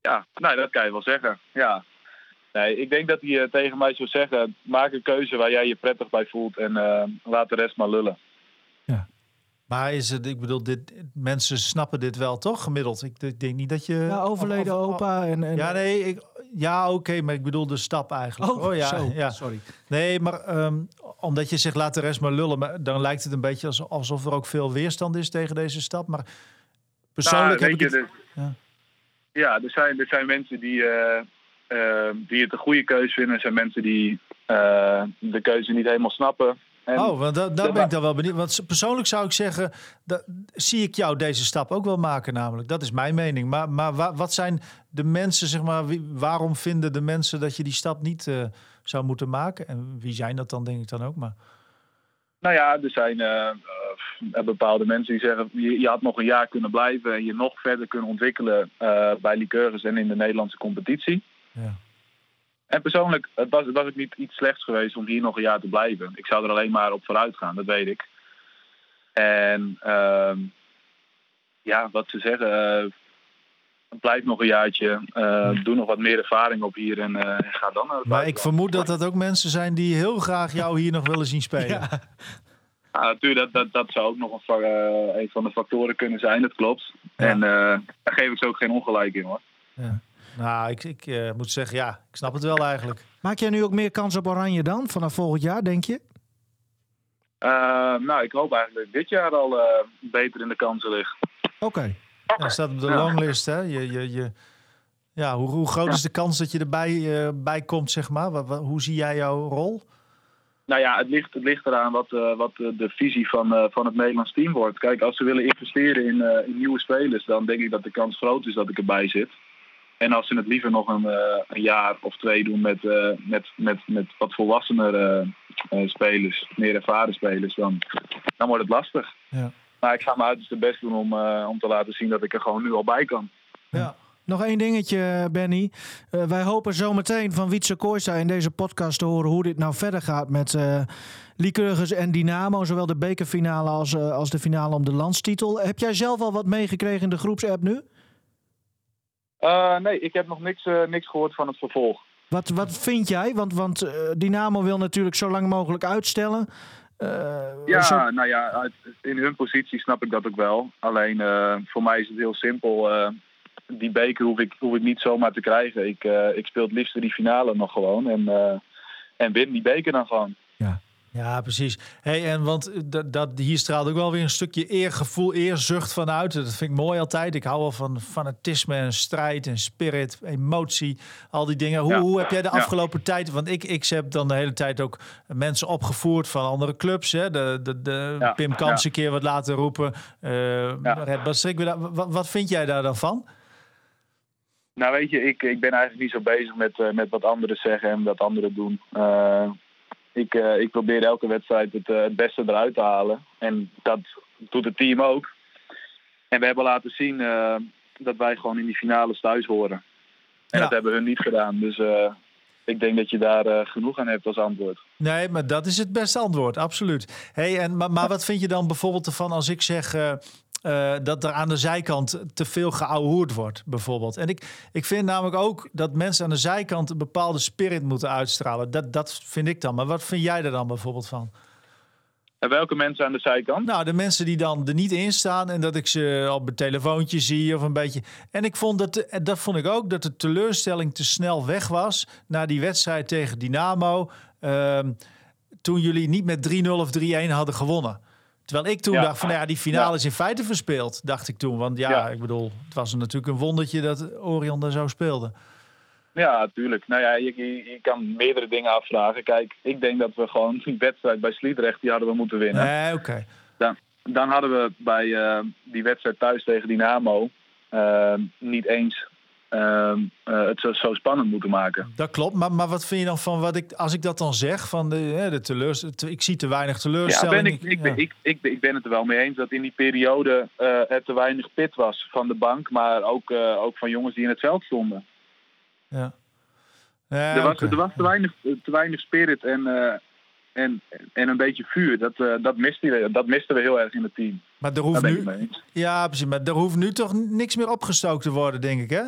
Ja, nou, dat kan je wel zeggen. Ja. Nee, ik denk dat hij uh, tegen mij zou zeggen: maak een keuze waar jij je prettig bij voelt en uh, laat de rest maar lullen. Ja. Maar is het, ik bedoel, dit, mensen snappen dit wel toch gemiddeld? Ik denk niet dat je. Ja, overleden of, of, opa en, en. Ja, nee, ik, ja, oké, okay, maar ik bedoel de stap eigenlijk. Oh, oh ja, zo, ja, sorry. Nee, maar um, omdat je zegt laat de rest maar lullen, maar dan lijkt het een beetje alsof er ook veel weerstand is tegen deze stap. Maar persoonlijk nou, heb ik je, het... ja. ja, er zijn, er zijn mensen die, uh, uh, die het een goede keuze vinden. Er zijn mensen die uh, de keuze niet helemaal snappen. En oh, want daar, daar ben ik dan wel benieuwd. Want persoonlijk zou ik zeggen, dat, zie ik jou deze stap ook wel maken namelijk. Dat is mijn mening. Maar, maar wat zijn de mensen, zeg maar, wie, waarom vinden de mensen dat je die stap niet uh, zou moeten maken? En wie zijn dat dan, denk ik dan ook maar? Nou ja, er zijn uh, uh, bepaalde mensen die zeggen... Je, je, had nog een jaar kunnen blijven en je nog verder kunnen ontwikkelen... bij Liqueurs en in de Nederlandse competitie. Ja. En persoonlijk het was, het was niet iets slechts geweest om hier nog een jaar te blijven. Ik zou er alleen maar op vooruit gaan, dat weet ik. En uh, ja, wat ze zeggen, uh, blijf nog een jaartje, uh, doe nog wat meer ervaring op hier en uh, ga dan naar Maar ik vermoed dat dat ook mensen zijn die heel graag jou hier nog willen zien spelen. Ja. Ja, natuurlijk, dat, dat, dat zou ook nog een, een van de factoren kunnen zijn, dat klopt. Ja. En daar geef ik ze ook geen ongelijk in hoor. Ja. Nou, ik, ik uh, moet zeggen, ja, ik snap het wel eigenlijk. Maak jij nu ook meer kans op Oranje dan, vanaf volgend jaar, denk je? Uh, nou, ik hoop eigenlijk dat dit jaar al uh, beter in de kansen ligt. Oké. Okay. Ja, staat op de longlist, hè? Je, je, je, ja, hoe, hoe groot is de kans dat je erbij uh, bij komt, zeg maar? Wat, wat, hoe zie jij jouw rol? Nou ja, het ligt, het ligt eraan wat, uh, wat de visie van, uh, van het Nederlands team wordt. Kijk, als ze willen investeren in, uh, in, nieuwe spelers, dan denk ik dat de kans groot is dat ik erbij zit. En als ze het liever nog een, een jaar of twee doen met, met, met, met wat volwassenere spelers, meer ervaren spelers, dan, dan wordt het lastig. Ja. Maar ik ga mijn uiterste best doen om, om te laten zien dat ik er gewoon nu al bij kan. Ja. Nog één dingetje, Benny. Uh, wij hopen zometeen van Wietse Kooijsa in deze podcast te horen hoe dit nou verder gaat met uh, Lycurgus en Dynamo. Zowel de bekerfinale als, uh, als de finale om de landstitel. Heb jij zelf al wat meegekregen in de groepsapp nu? Nee, ik heb nog niks, niks gehoord van het vervolg. Wat, wat vind jij? Want, want Dynamo wil natuurlijk zo lang mogelijk uitstellen. ja, zo... nou ja, in hun positie snap ik dat ook wel. Alleen voor mij is het heel simpel die beker hoef ik, hoef ik niet zomaar te krijgen. Ik, ik speel het liefst die finale nog gewoon. En, en win die beker dan gewoon. Ja. Ja, precies. Hey, en want dat, dat, hier straalt ook wel weer een stukje eergevoel, eerzucht vanuit. Dat vind ik mooi altijd. Ik hou wel van fanatisme en strijd en spirit, emotie, al die dingen. Hoe, ja, hoe heb jij de afgelopen ja. tijd... Want ik, ik heb dan de hele tijd ook mensen opgevoerd van andere clubs. Hè? De, de, de ja, Pim Kans een keer wat laten roepen. Uh, Red wat, wat vind jij daar dan van? Nou weet je, ik, ik ben eigenlijk niet zo bezig met, uh, met wat anderen zeggen en wat anderen doen. Uh, ik, uh, ik probeer elke wedstrijd het, het beste eruit te halen. En dat doet het team ook. En we hebben laten zien dat wij gewoon in die finales thuis horen. En ja. dat hebben hun niet gedaan. Dus ik denk dat je daar genoeg aan hebt als antwoord. Nee, maar dat is het beste antwoord, absoluut. Hey, en, maar, maar wat vind je dan bijvoorbeeld ervan als ik zeg... Uh, dat er aan de zijkant te veel geouwehoerd wordt, bijvoorbeeld. En ik, ik vind namelijk ook dat mensen aan de zijkant een bepaalde spirit moeten uitstralen. Dat, dat vind ik dan. Maar wat vind jij er dan bijvoorbeeld van? En welke mensen aan de zijkant? Nou, de mensen die dan er niet in staan en dat ik ze op mijn telefoontje zie of een beetje. En ik vond dat, dat vond ik ook, dat de teleurstelling te snel weg was na die wedstrijd tegen Dynamo. Uh, toen jullie niet met 3-0 of 3-1 hadden gewonnen. Terwijl ik toen ja, dacht van ja, die finale ja. is in feite verspeeld, dacht ik toen. Want ja, ja, ik bedoel, het was natuurlijk een wondertje dat Orion daar zo speelde. Ja, natuurlijk. Nou ja, je, je, kan meerdere dingen afvragen. Kijk, ik denk dat we gewoon die wedstrijd bij Sliedrecht, die hadden we moeten winnen. Nee, oké. Okay. Dan, dan hadden we bij uh, die wedstrijd thuis tegen Dynamo uh, niet eens uh, uh, het zo, zo, spannend moeten maken. Dat klopt, maar, maar wat vind je dan van wat ik, als ik dat dan zeg, van de, de ik zie te weinig teleurstelling. Ja, ben ik, ik, ben, ik, ik, ik, ben het er wel mee eens dat in die periode uh, er te weinig pit was van de bank, maar ook, ook van jongens die in het veld stonden. Ja. ja er, was, okay. er was te weinig, te weinig spirit en, en, en een beetje vuur. Dat, dat, miste dat misten we heel erg in het team. Maar er hoeft nu, ja, precies, maar er hoeft nu toch niks meer opgestookt te worden, denk ik, hè?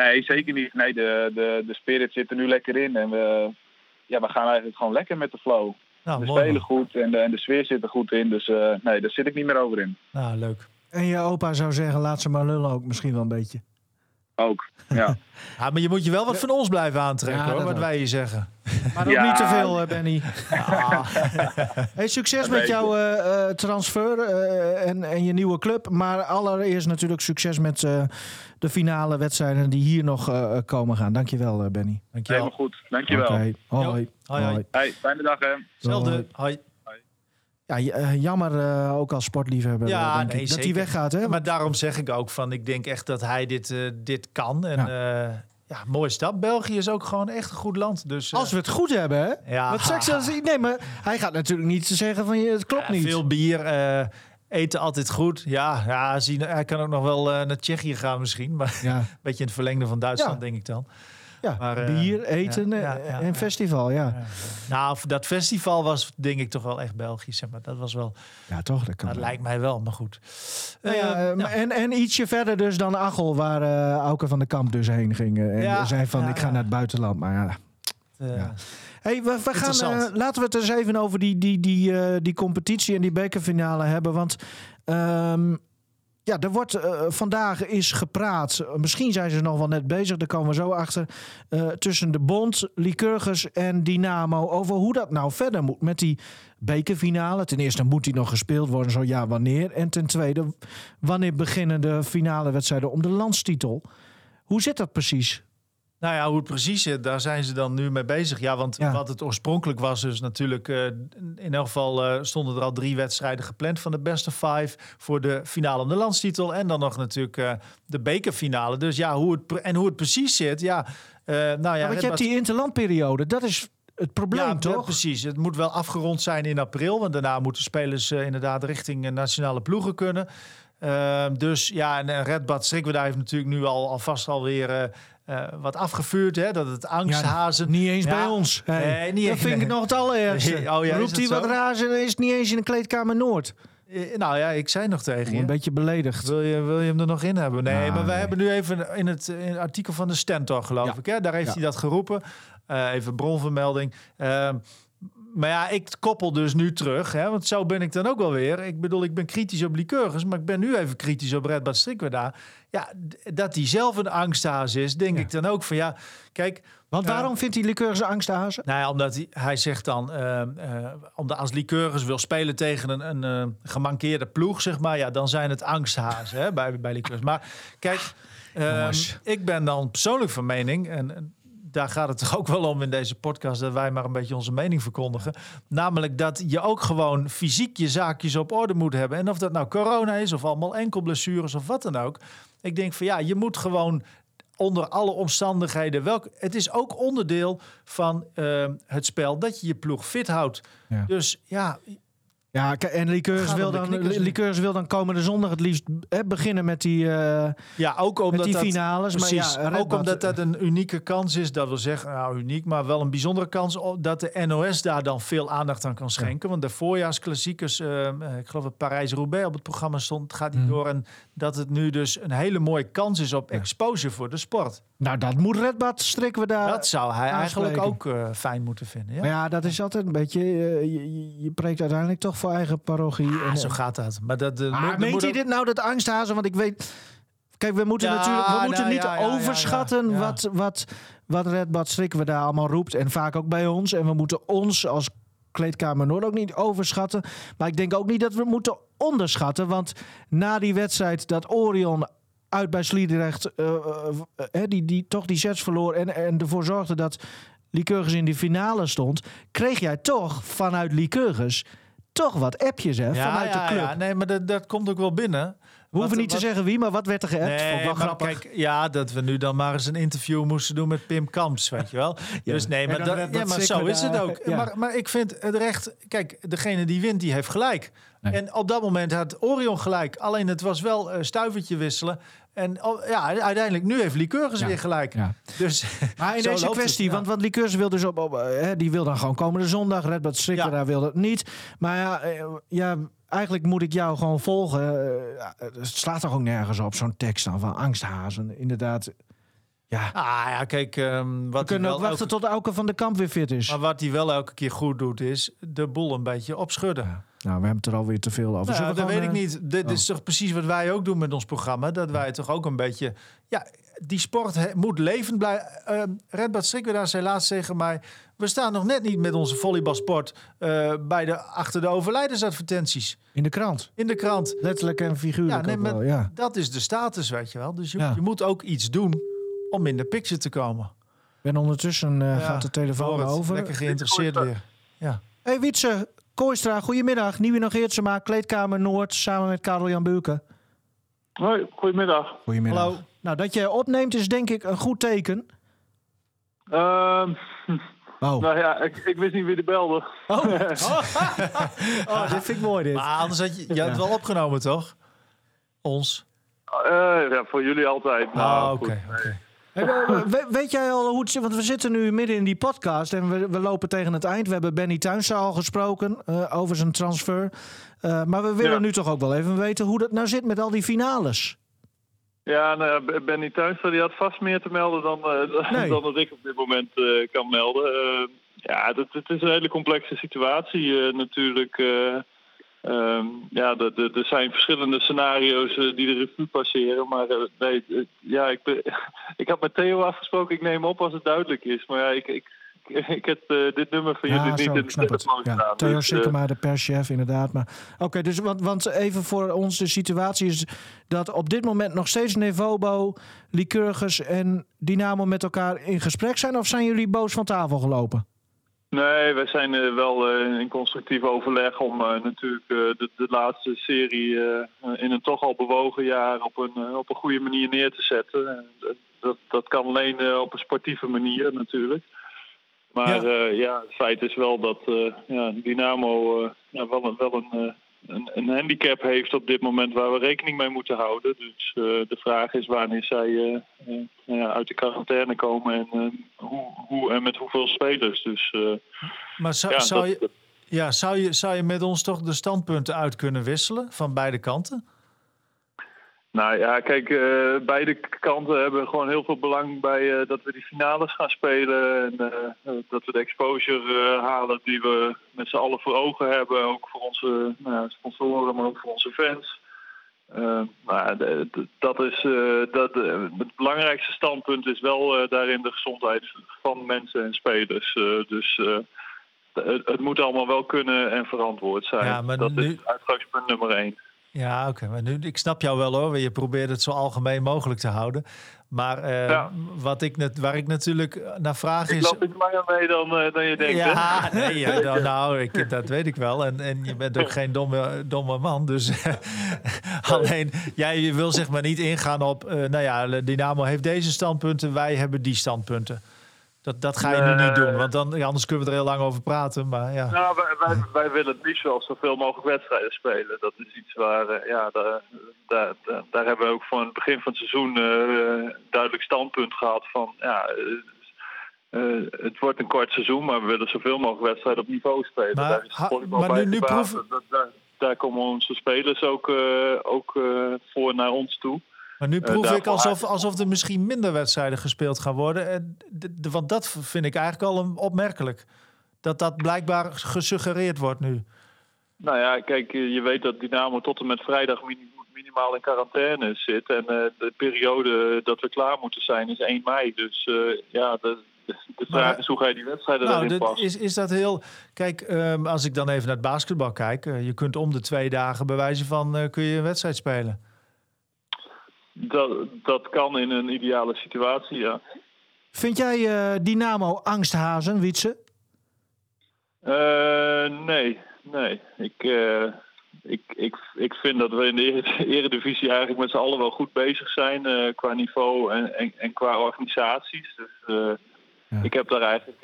Nee, zeker niet. Nee, de, de, de spirit zit er nu lekker in. En we, ja, we gaan eigenlijk gewoon lekker met de flow. Nou, we mooi, spelen goed en de, en de sfeer zit er goed in. Dus uh, nee, daar zit ik niet meer over in. Nou, leuk. En je opa zou zeggen, laat ze maar lullen ook misschien wel een beetje. Ook, ja. [LAUGHS] ja maar je moet je wel wat van ons blijven aantrekken, ja, hoor, wat wij je zeggen. Maar ook ja. niet te veel, uh, Benny. [LAUGHS] Hey, succes met jouw uh, transfer uh, en, en je nieuwe club. Maar allereerst natuurlijk succes met de finale wedstrijden die hier nog komen gaan. Dankjewel, Benny. Dankjewel. Helemaal goed, dankjewel. Okay. Hoi. Hoi. Hoi. Hoi. Hey, fijne dag, hè. Hetzelfde. Hoi. Ja, jammer uh, ook als sportliefhebber ja, denk nee, ik, dat hij weggaat. Hè? Maar daarom zeg ik ook van, ik denk echt dat hij dit, uh, dit kan. En ja. Uh, ja, mooie stap. België is ook gewoon echt een goed land. Dus, als we het goed hebben, hè? Ja. Wat seks als [LAUGHS] Nee, maar hij gaat natuurlijk niet zeggen van, het klopt niet. Veel bier, eten altijd goed. Ja, ja zien, hij kan ook nog wel naar Tsjechië gaan misschien. Maar ja. [LAUGHS] een beetje in het verlengde van Duitsland, denk ik dan. Ja, maar, bier, eten ja, ja, ja, en festival, ja. Nou, dat festival was denk ik toch wel echt Belgisch. Maar dat was wel... Ja, toch? Dat, kan dat lijkt mij wel, maar goed. Nou ja, uh, en, en ietsje verder dus dan Achel, waar Auke van de Kamp dus heen ging. En zei van, ik ga naar het buitenland. Maar ja... Hey, we, we gaan, laten we het eens even over die, die, die, die competitie en die bekerfinale hebben. Want... Um, ja, er wordt uh, vandaag is gepraat. Misschien zijn ze nog wel net bezig, daar komen we zo achter. Uh, tussen de Bond, Lycurgus en Dynamo. Over hoe dat nou verder moet met die bekerfinale. Ten eerste moet die nog gespeeld worden, zo ja, wanneer. En ten tweede, wanneer beginnen de finale wedstrijden om de landstitel? Hoe zit dat precies? Nou ja, hoe het precies zit, daar zijn ze dan nu mee bezig. Ja, want wat het oorspronkelijk was, dus natuurlijk, uh, in elk geval uh, stonden er al drie wedstrijden gepland van de beste five voor de finale om de landstitel. En dan nog natuurlijk uh, de bekerfinale. Dus ja, hoe het en hoe het precies zit, ja. nou ja, ja want je hebt die interlandperiode, dat is het probleem, ja, toch? precies. Het moet wel afgerond zijn in april, want daarna moeten spelers inderdaad richting nationale ploegen kunnen. Ehm, dus ja, en Red Bad Strikweda heeft natuurlijk nu al alvast alweer uh, wat afgevuurd, hè? Dat het angsthazen... Ja, niet eens bij ons. Hey. Nee, niet dat vind ik nog het allerergste. [LAUGHS] oh, ja, Roept hij wat razen, is het niet eens in de kleedkamer Noord. Uh, nou ja, ik zei nog tegen je. Een beetje beledigd. Wil je, wil je hem er nog in hebben? Nee, maar wij hebben nu even in het, in het, artikel van de Stentor, geloof ja. ik. Hè? Daar heeft hij dat geroepen. Uh, even bronvermelding. Ehm, maar ja, ik koppel dus nu terug. Hè, want zo ben ik dan ook wel weer. Ik bedoel, ik ben kritisch op Lycurgus. Maar ik ben nu even kritisch op Redbad Strikweda. Ja, dat hij zelf een angsthaas is, denk ik dan ook van ja, kijk... Want waarom uh, vindt hij Lycurgus een angsthaas? Nou ja, omdat hij, hij zegt dan, uh, uh, omdat als Lycurgus wil spelen tegen een, een gemankeerde ploeg, zeg maar, ja, dan zijn het angsthazen hè, bij, bij Lycurgus. Maar kijk, ehm, ik ben dan persoonlijk van mening, en daar gaat het [LAUGHS] toch ook wel om in deze podcast dat wij maar een beetje onze mening verkondigen. Namelijk dat je ook gewoon fysiek je zaakjes op orde moet hebben. En of dat nou corona is of allemaal enkel blessures of wat dan ook. Ik denk van ja, je moet gewoon onder alle omstandigheden. Welk, het is ook onderdeel van uh, het spel dat je je ploeg fit houdt. Ja. Dus ja, ja, en Liqueurs wil, dan, Liqueurs wil dan komende zondag het liefst hè, beginnen met die, uh, ja, ook omdat die finales. Dat, maar ja, ook omdat dat een unieke kans is. Dat wil zeggen, nou uniek, maar wel een bijzondere kans dat de NOS daar dan veel aandacht aan kan schenken. Want de voorjaarsklassiekers, uh, ik geloof dat Parijs-Roubaix op het programma stond, gaat niet mm. door. En dat het nu dus een hele mooie kans is op exposure voor de sport. Nou, dat moet Redbad strikken we daar. Dat zou hij eigenlijk ook uh, fijn moeten vinden. Ja? Maar ja, dat is altijd een beetje. Uh, je, je, preekt uiteindelijk toch voor eigen parochie. En, zo gaat dat. Maar dat. Uh, ah, meent hij dit nou dat angsthazen? Want ik weet. Kijk, we moeten natuurlijk. We moeten nou, niet ja, overschatten wat, wat, wat Redbad strikken we daar allemaal roept. En vaak ook bij ons. En we moeten ons als kleedkamer Noord ook niet overschatten. Maar ik denk ook niet dat we moeten onderschatten. Want na die wedstrijd dat Orion uit bij Sliedrecht, uh, uh, die, die toch die sets verloor en, en ervoor zorgde dat Lycurgus in de finale stond, kreeg jij toch vanuit Lycurgus toch wat appjes hè, vanuit de club. Ja, nee, maar dat, dat komt ook wel binnen. We hoeven niet te zeggen wie, maar wat werd er geappt? Nee, wel grappig. Kijk, ja, dat we nu dan maar eens een interview moesten doen met Pim Kamps, weet je wel. ja. Dus nee, maar, dat, ja, maar zo is het ook. Ja. Maar, maar ik vind het recht... Kijk, degene die wint, die heeft gelijk. Nee. En op dat moment had Orion gelijk. Alleen het was wel uh, stuivertje wisselen. En oh, ja, uiteindelijk nu heeft Lycurgus ja. weer gelijk. Ja. Dus, [LAUGHS] maar in [LAUGHS] deze kwestie, want, want Lycurgus wil dus op, op uh, die wil dan gewoon komende zondag. Red Bull Strikker, daar wil dat niet. Maar ja, uh, ja eigenlijk moet ik jou gewoon volgen. Uh, het slaat toch ook nergens op, zo'n tekst dan van angsthazen. Inderdaad. Ja. Ah ja, kijk. Um, wat We kunnen ook wachten tot Elke van de Kamp weer fit is. Maar wat hij wel elke keer goed doet, is de boel een beetje opschudden. Ja. Nou, we hebben het er alweer te veel over. Nou, dat weet ik niet. Dit is oh. toch precies wat wij ook doen met ons programma. Dat wij toch ook een beetje... Ja, die sport moet levend blijven. Uh, Redbad Strikweda zei laatst tegen mij... We staan nog net niet met onze volleybalsport uh, bij de, achter de overlijdensadvertenties. In de krant? In de krant. Letterlijk en figuurlijk ja, nee, wel, ja. Dat is de status, weet je wel. Dus je, ja. je, moet ook iets doen om in de picture te komen. En ondertussen uh, ja, gaat de telefoon over. Lekker geïnteresseerd weer. Ja. Hey Wietse, Kooistra, goedemiddag. Nieuwe nog Geertsema, Kleedkamer Noord, samen met Karel-Jan Buurken. Hoi, goedemiddag. Goedemiddag. Hallo. Nou, dat je opneemt is denk ik een goed teken. Uh, oh. Nou ja, ik, ik, wist niet wie de belde. Oh, [LAUGHS] [LAUGHS] oh. dit vind ik mooi dit. Maar anders had je, je het wel opgenomen, toch? Ons? Uh, ja, voor jullie altijd. Ah, nou, oké. oké. We, weet jij al hoe het zit? Want we zitten nu midden in die podcast en we, we lopen tegen het eind. We hebben Benny Tuinsa al gesproken uh, over zijn transfer. Uh, maar we willen ja. nu toch ook wel even weten hoe dat nou zit met al die finales. Ja, nou ja, Benny Tuinsa die had vast meer te melden dan, [LAUGHS] uh, nee. dan dat ik op dit moment kan melden. ja, het, het, is een hele complexe situatie natuurlijk. Ehm, ja, er zijn verschillende scenario's die de revue passeren. Maar nee, ja, ik, [LAUGHS] ik had met Theo afgesproken, ik neem op als het duidelijk is. Maar ja, ik, ik, [LAUGHS] ik heb dit nummer van jullie niet in de telefoon ja, Theo dus, Sikkema, de perschef, inderdaad. Maar oké, dus want, want even voor ons de situatie is dat op dit moment nog steeds Nevobo, Lycurgus en Dynamo met elkaar in gesprek zijn? Of zijn jullie boos van tafel gelopen? Nee, wij zijn uh, wel uh, in constructief overleg om uh, natuurlijk de, de, laatste serie in een toch al bewogen jaar op een, op een goede manier neer te zetten. Dat, dat kan alleen op een sportieve manier natuurlijk. Maar ja. ja het feit is wel dat ja, Dynamo ja, wel, een, wel een een, een, handicap heeft op dit moment waar we rekening mee moeten houden. Dus de vraag is wanneer zij uh, uit de quarantaine komen en hoe, hoe, en met hoeveel spelers. Dus, maar zou, zou, je, ja, zou, je, zou je met ons toch de standpunten uit kunnen wisselen van beide kanten? Nou ja, kijk, uh, beide kanten hebben gewoon heel veel belang bij uh, dat we die finales gaan spelen. En uh, dat we de exposure halen die we met z'n allen voor ogen hebben. Ook voor onze nou, sponsoren, maar ook voor onze fans. maar dat is, dat, het belangrijkste standpunt is wel daarin de gezondheid van mensen en spelers. dus het, het, moet allemaal wel kunnen en verantwoord zijn. Ja, maar dat nu... is uitgangspunt nummer één. Ja, oké. Maar nu, ik snap jou wel hoor. Je probeert het zo algemeen mogelijk te houden. Maar uh, wat ik net, waar ik natuurlijk naar vraag is. Ik loop langer mee dan, uh, dan je denkt. Ja, [LAUGHS] nee, ja, dan, nou, ik, dat weet ik wel. En, en je bent ook geen domme, domme man. Dus [LAUGHS] alleen, jij wil zeg maar niet ingaan op. Uh, nou ja, Dynamo heeft deze standpunten, wij hebben die standpunten. Dat, dat ga je nu niet doen, want dan, anders kunnen we er heel lang over praten. Maar ja. Nou, wij, wij, wij willen het liefst wel zoveel mogelijk wedstrijden spelen. Dat is iets waar, uh, ja, daar, daar, daar, hebben we ook van het begin van het seizoen uh, duidelijk standpunt gehad van, ja, uh, het wordt een kort seizoen, maar we willen zoveel mogelijk wedstrijden op niveau spelen. Maar, daar is maar nu, nu daar, daar, komen onze spelers ook, ook voor naar ons toe. Maar nu proef ik alsof, alsof er misschien minder wedstrijden gespeeld gaan worden. En de, want dat vind ik eigenlijk al een opmerkelijk. Dat dat blijkbaar gesuggereerd wordt nu. Nou ja, kijk, je weet dat Dynamo tot en met vrijdag minimaal in quarantaine zit. En uh, de periode dat we klaar moeten zijn is 1 mei. Dus uh, ja, de, de vraag is hoe ga je die wedstrijden nou, daarin passen. Is, is dat heel... Kijk, um, als ik dan even naar het basketbal kijk. Uh, je kunt om de twee dagen bewijzen van kun je een wedstrijd spelen. Dat, dat kan in een ideale situatie, ja. Vind jij uh, Dynamo angsthazen, Wietse? Uh, nee, nee. Ik, uh, ik, ik, ik vind dat we in de [LAUGHS] eredivisie eigenlijk met z'n allen wel goed bezig zijn qua niveau en, en, en, qua organisaties. Dus ja. ik heb daar eigenlijk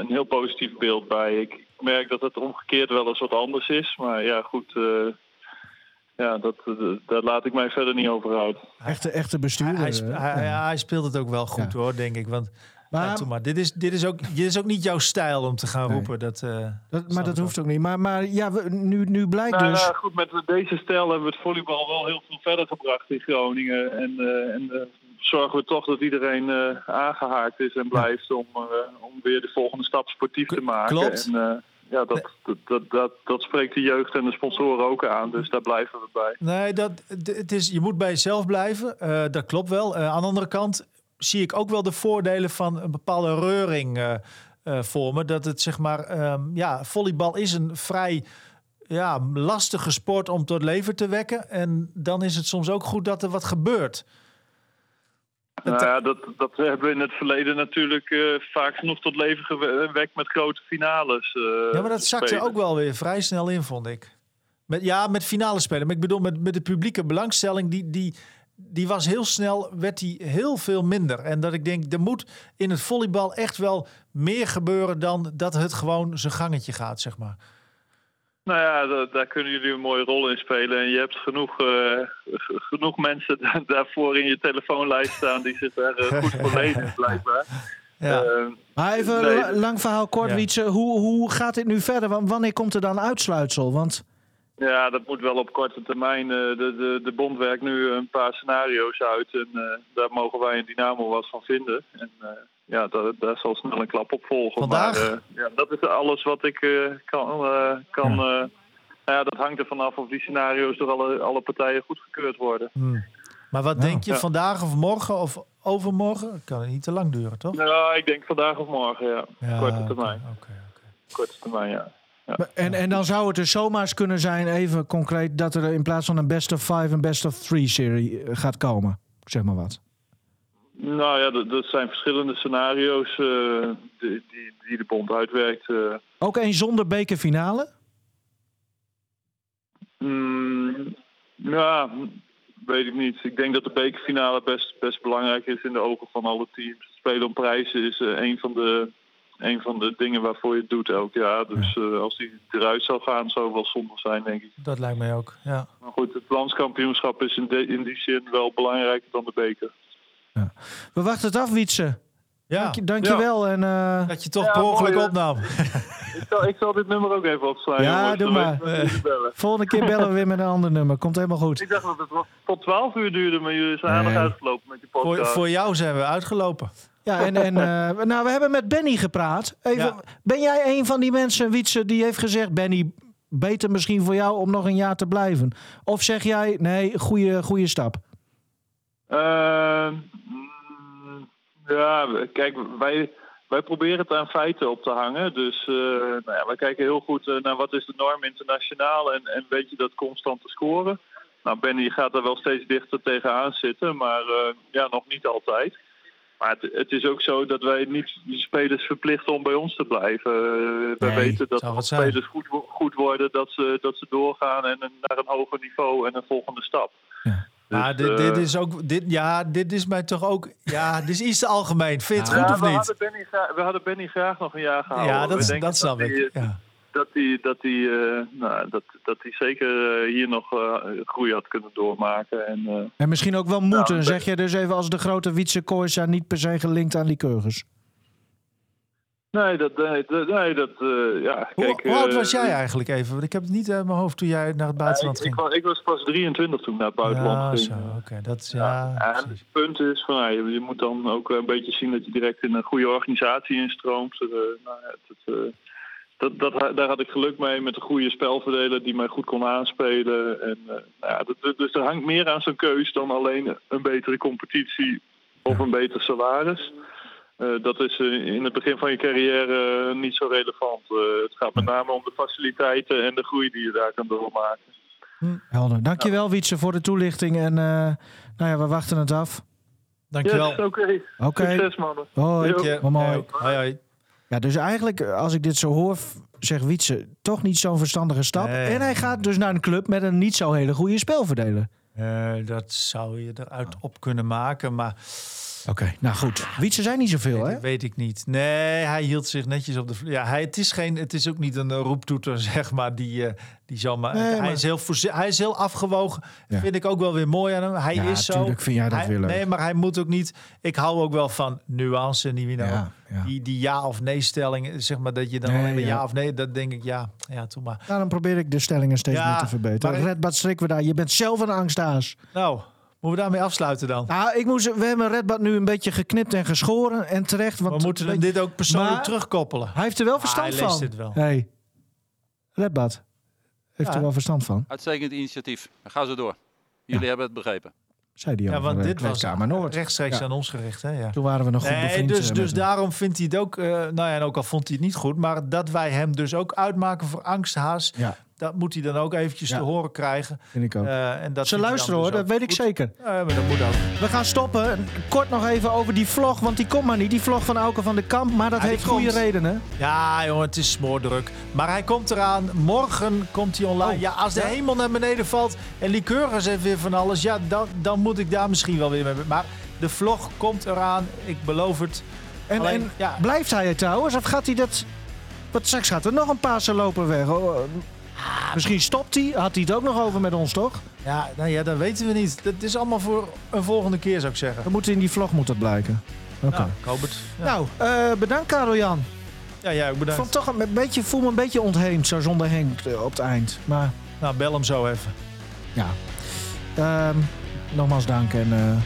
een heel positief beeld bij. Ik merk dat het omgekeerd wel eens wat anders is. Maar ja, goed ja, dat, daar laat ik mij verder niet over uit. Echte, echte bestuurder. Hij, hij, hij, speelt het ook wel goed hoor, denk ik. Want maar, ja, maar dit, is, dit, is ook, dit is ook niet jouw stijl om te gaan roepen. Dat, uh, dat maar dat hoeft ook niet. Maar, maar ja, we, nu, nu blijkt nou, dus... Nou, goed, met deze stijl hebben we het volleybal wel heel veel verder gebracht in Groningen. En, uh, en uh, zorgen we toch dat iedereen aangehaakt is en blijft om, om weer de volgende stap sportief te maken. Klopt. En, ja, dat, dat, dat, dat, spreekt de jeugd en de sponsoren ook aan. Dus daar blijven we bij. Nee, dat, het is, je moet bij jezelf blijven. Uh, dat klopt wel. Uh, aan de andere kant zie ik ook wel de voordelen van een bepaalde reuring uh, voor me. Dat het zeg maar, um, ja, volleybal is een vrij ja, lastige sport om tot leven te wekken. En dan is het soms ook goed dat er wat gebeurt. Nou ja, [LAUGHS] dat, dat hebben we in het verleden natuurlijk uh, vaak genoeg tot leven gewekt met grote finales. Uh, ja, maar dat zakte ook wel weer vrij snel in, vond ik. Met, ja, met finale spelen. Maar ik bedoel, met, met de publieke belangstelling, die, die, die was heel snel, werd die heel veel minder. En dat ik denk, er moet in het volleybal echt wel meer gebeuren dan dat het gewoon zijn gangetje gaat, zeg maar. Nou ja, daar kunnen jullie een mooie rol in spelen. En je hebt genoeg, uh, genoeg mensen daarvoor in je telefoonlijst staan die zich daar uh, goed voor lezen, [LAUGHS] blijkbaar. Ja. Uh, maar even lang verhaal kort, ja. Wietse. Hoe, hoe gaat dit nu verder? Wanneer komt er dan uitsluitsel? Want... Ja, dat moet wel op korte termijn. de, de, de bond werkt nu een paar scenario's uit. En daar mogen wij in Dynamo wat van vinden. En ja, daar, daar zal snel een klap op volgen. Vandaag? Maar, uh, ja, dat is alles wat ik uh, kan, uh, kan, Nou ja, dat hangt er vanaf of die scenario's door alle, alle partijen goedgekeurd worden. Hmm. Maar wat Ja. denk je, Ja. vandaag of morgen of overmorgen? Kan niet te lang duren, toch? Nou, ik denk vandaag of morgen, ja. Ja, Korte oké, termijn. oké, oké. Korte termijn, ja. ja. Maar- En, en dan zou het dus zomaar eens kunnen zijn, even concreet, dat er in plaats van een best of five een best of three serie eh, gaat komen. Zeg maar wat. Nou ja, dat, dat zijn verschillende scenario's eh, die, die, die de bond uitwerkt. eh. Ook één zonder bekerfinale? Mm, ja, weet ik niet. Ik denk dat de bekerfinale best, best belangrijk is in de ogen van alle teams. Spelen om prijzen is eh, een, van de, een van de dingen waarvoor je het doet elk jaar. Dus als die eruit zou gaan, zou het wel zonde zijn, denk ik. Dat lijkt mij ook, ja. Maar goed, het landskampioenschap is in, de- in die zin wel belangrijker dan de beker. We wachten het af, Wietse. Ja, Dank, je- dank je wel. En, eh, dat je toch Ja, per ongeluk mooi, opnam. [LAUGHS] Ik zal, ik zal dit nummer ook even opslaan. Ja, jongens. doe maar. bellen. volgende keer bellen we weer met een ander nummer. Komt helemaal goed. Ik dacht dat het tot 12 uur duurde, maar jullie zijn aardig Nee. uitgelopen met je Voor, podcast. voor jou zijn we uitgelopen. Ja, en, en eh, [LAUGHS] nou, we hebben met Benny gepraat. Even, Ja. Ben jij een van die mensen, Wietse, die heeft gezegd... Benny, beter misschien voor jou om nog een jaar te blijven? Of zeg jij, nee, goede, goede stap? Eh, mm, ja, we- kijk, wij, wij proberen het aan feiten op te hangen. Dus eh, nou ja, wij kijken heel goed eh, naar wat is de norm internationaal en, en weet je dat constant te scoren. Nou, Benny gaat er wel steeds dichter tegenaan zitten, maar eh, ja, nog niet altijd. Maar het, het is ook zo dat wij niet de spelers verplichten om bij ons te blijven. Uh, wij Nee, weten dat als spelers goed, goed worden, dat ze, dat ze doorgaan en naar een hoger niveau en een volgende stap. Maar Dus, dit, dit eh, is ook, dit, ja, dit is mij toch ook, ja, dit is iets te algemeen. Vind je het Ja, goed of we niet? Hadden Benny graag, we hadden Benny graag nog een jaar gehouden. Ja, We dat, dat snap hij, ik. Ja. Dat hij, dat hij, eh, nou, dat, dat hij zeker eh, hier nog eh, groei had kunnen doormaken. En, eh, En misschien ook wel moeten, Nou, zeg je dus even als de grote Wietse Kooisa niet per se gelinkt aan Lycurgus. Nee, dat, nee, dat- nee, dat eh, ja, Hoe, kijk... hoe oud eh, was jij eigenlijk even? Want ik heb het niet uit mijn hoofd toen jij naar het buitenland ik, ik, ging. was, ik was pas 23 toen ik naar het buitenland Ja, ging. zo, oké. Dat is, ja, Ja, en het punt is van, ja, je, je moet dan ook een beetje zien dat je direct in een goede organisatie instroomt. Eh, nou, het, het, dat, dat, daar had ik geluk mee met een goede spelverdeler die mij goed kon aanspelen. En, nou ja, dat- dus er hangt meer aan zo'n keus dan alleen een betere competitie of een beter salaris. Eh, dat is eh, in het begin van je carrière eh, niet zo relevant. Het gaat met name om de faciliteiten en de groei die je daar kan doormaken. Helder. Dankjewel Wietse voor de toelichting. En eh, nou ja, we wachten het af. Dankjewel. Yes, oké. Oké. Succes, mannen. Hoi. Hoi, hoi. ja. Hoi, hoi. Ja, dus eigenlijk, als ik dit zo hoor, zegt Wietse toch niet zo'n verstandige stap. Nee. En hij gaat dus naar een club met een niet zo hele goede spelverdeler. Eh, dat zou je eruit op kunnen maken, maar Oké, nou goed. Wietse zijn niet zoveel, hè? weet, weet ik niet. Nee, hij hield zich netjes op de. vl- Ja, hij, het, is geen, het is ook niet een eh, roeptoeter, [LAUGHS] zeg maar. Die, eh, die zal maar, Nee, hij, maar- is heel hij is heel afgewogen. Ja. Vind ik ook wel weer mooi aan hem. Hij Ja, is zo. tuurlijk vind jij dat hij- weer leuk. Nee, maar hij moet ook niet. Ik hou ook wel van nuance, Nivino. Ja, ja. Die, die ja of nee stelling, zeg maar dat je dan Nee, alleen maar ja. of nee, dat denk ik ja. Ja, toen maar. Daarom probeer ik de stellingen steeds meer te verbeteren. maar strikken we daar. Je bent zelf een angsthaas. Nou, moeten we daarmee afsluiten dan? Nou, ik moest, we hebben Redbad nu een beetje geknipt en geschoren. En terecht. Want we moeten hem dit ook persoonlijk Maar- terugkoppelen. Hij heeft er wel verstand hij van. leest dit wel. Hey. Redbad. Heeft Ja. er wel verstand van. Uitstekend initiatief. Ga zo door. Jullie hebben het begrepen. Zei die Ja, want dit was Noord. rechtstreeks Ja. aan ons gericht. Hè? Ja. Toen waren we nog goed Nee, bevriend. dus, eh, dus hem. daarom vindt hij het ook, eh, nou ja, en ook al vond hij het niet goed, maar dat wij hem dus ook uitmaken voor angsthaas, Ja, dat moet hij dan ook eventjes Ja. te horen krijgen. vind ik ook. Eh, en dat Ze luisteren hoor, dus dat weet ik goed. zeker. Ja, maar dat moet ook. We gaan stoppen. Kort nog even over die vlog, want die komt maar niet. Die vlog van Auke van de Kamp, maar dat Ja, heeft goede redenen. Ja, jongen, het is smoordruk. Maar hij komt eraan. Morgen komt hij online. Oh, ja, als de ja? hemel naar beneden valt en Lycurgus heeft weer van alles, ja, dan, dan moet ik daar misschien wel weer mee. Maar de vlog komt eraan. Ik beloof het. En, Alleen, en ja. blijft hij het trouwens? Of gaat hij dat... Wat straks gaat er nog een Pasen lopen weg. Misschien stopt hij. Had hij het ook nog over met ons, toch? Ja, nou ja, dat weten we niet. Dat is allemaal voor een volgende keer, zou ik zeggen. Dan moet in die vlog moet dat blijken. Oké. Nou, ik hoop het. Ja, Nou, eh, bedankt Karel-Jan. ja, ja ook Ik bedankt. vond toch een beetje, voel me een beetje ontheemd zo zonder Henk eh, op het eind. Maar Nou, bel hem zo even. ja. Ehm, nogmaals dank en eh,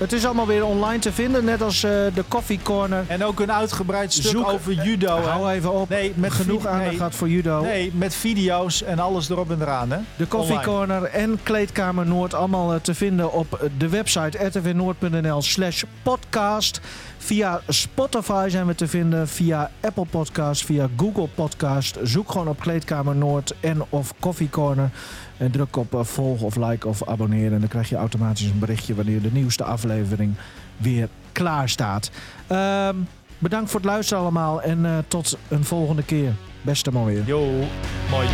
Het is allemaal weer online te vinden, net als eh, de Coffee Corner. En ook een uitgebreid stuk Zoek- over judo. Hou even op. Nee, met Genoeg aandacht nee. voor judo. Nee, met video's en alles erop en eraan. Hè? De Coffee Online. Corner en Kleedkamer Noord allemaal eh, te vinden op de website rtvnoord.nl slash podcast. Via Spotify zijn we te vinden, via Apple Podcast, via Google Podcast. Zoek gewoon op Kleedkamer Noord en of Coffee Corner. En druk op eh, volg of like of abonneren. En dan krijg je automatisch een berichtje wanneer de nieuwste aflevering weer klaar staat. Ehm, bedankt voor het luisteren allemaal en eh, tot een volgende keer. Beste mooi weer. Yo, mooi.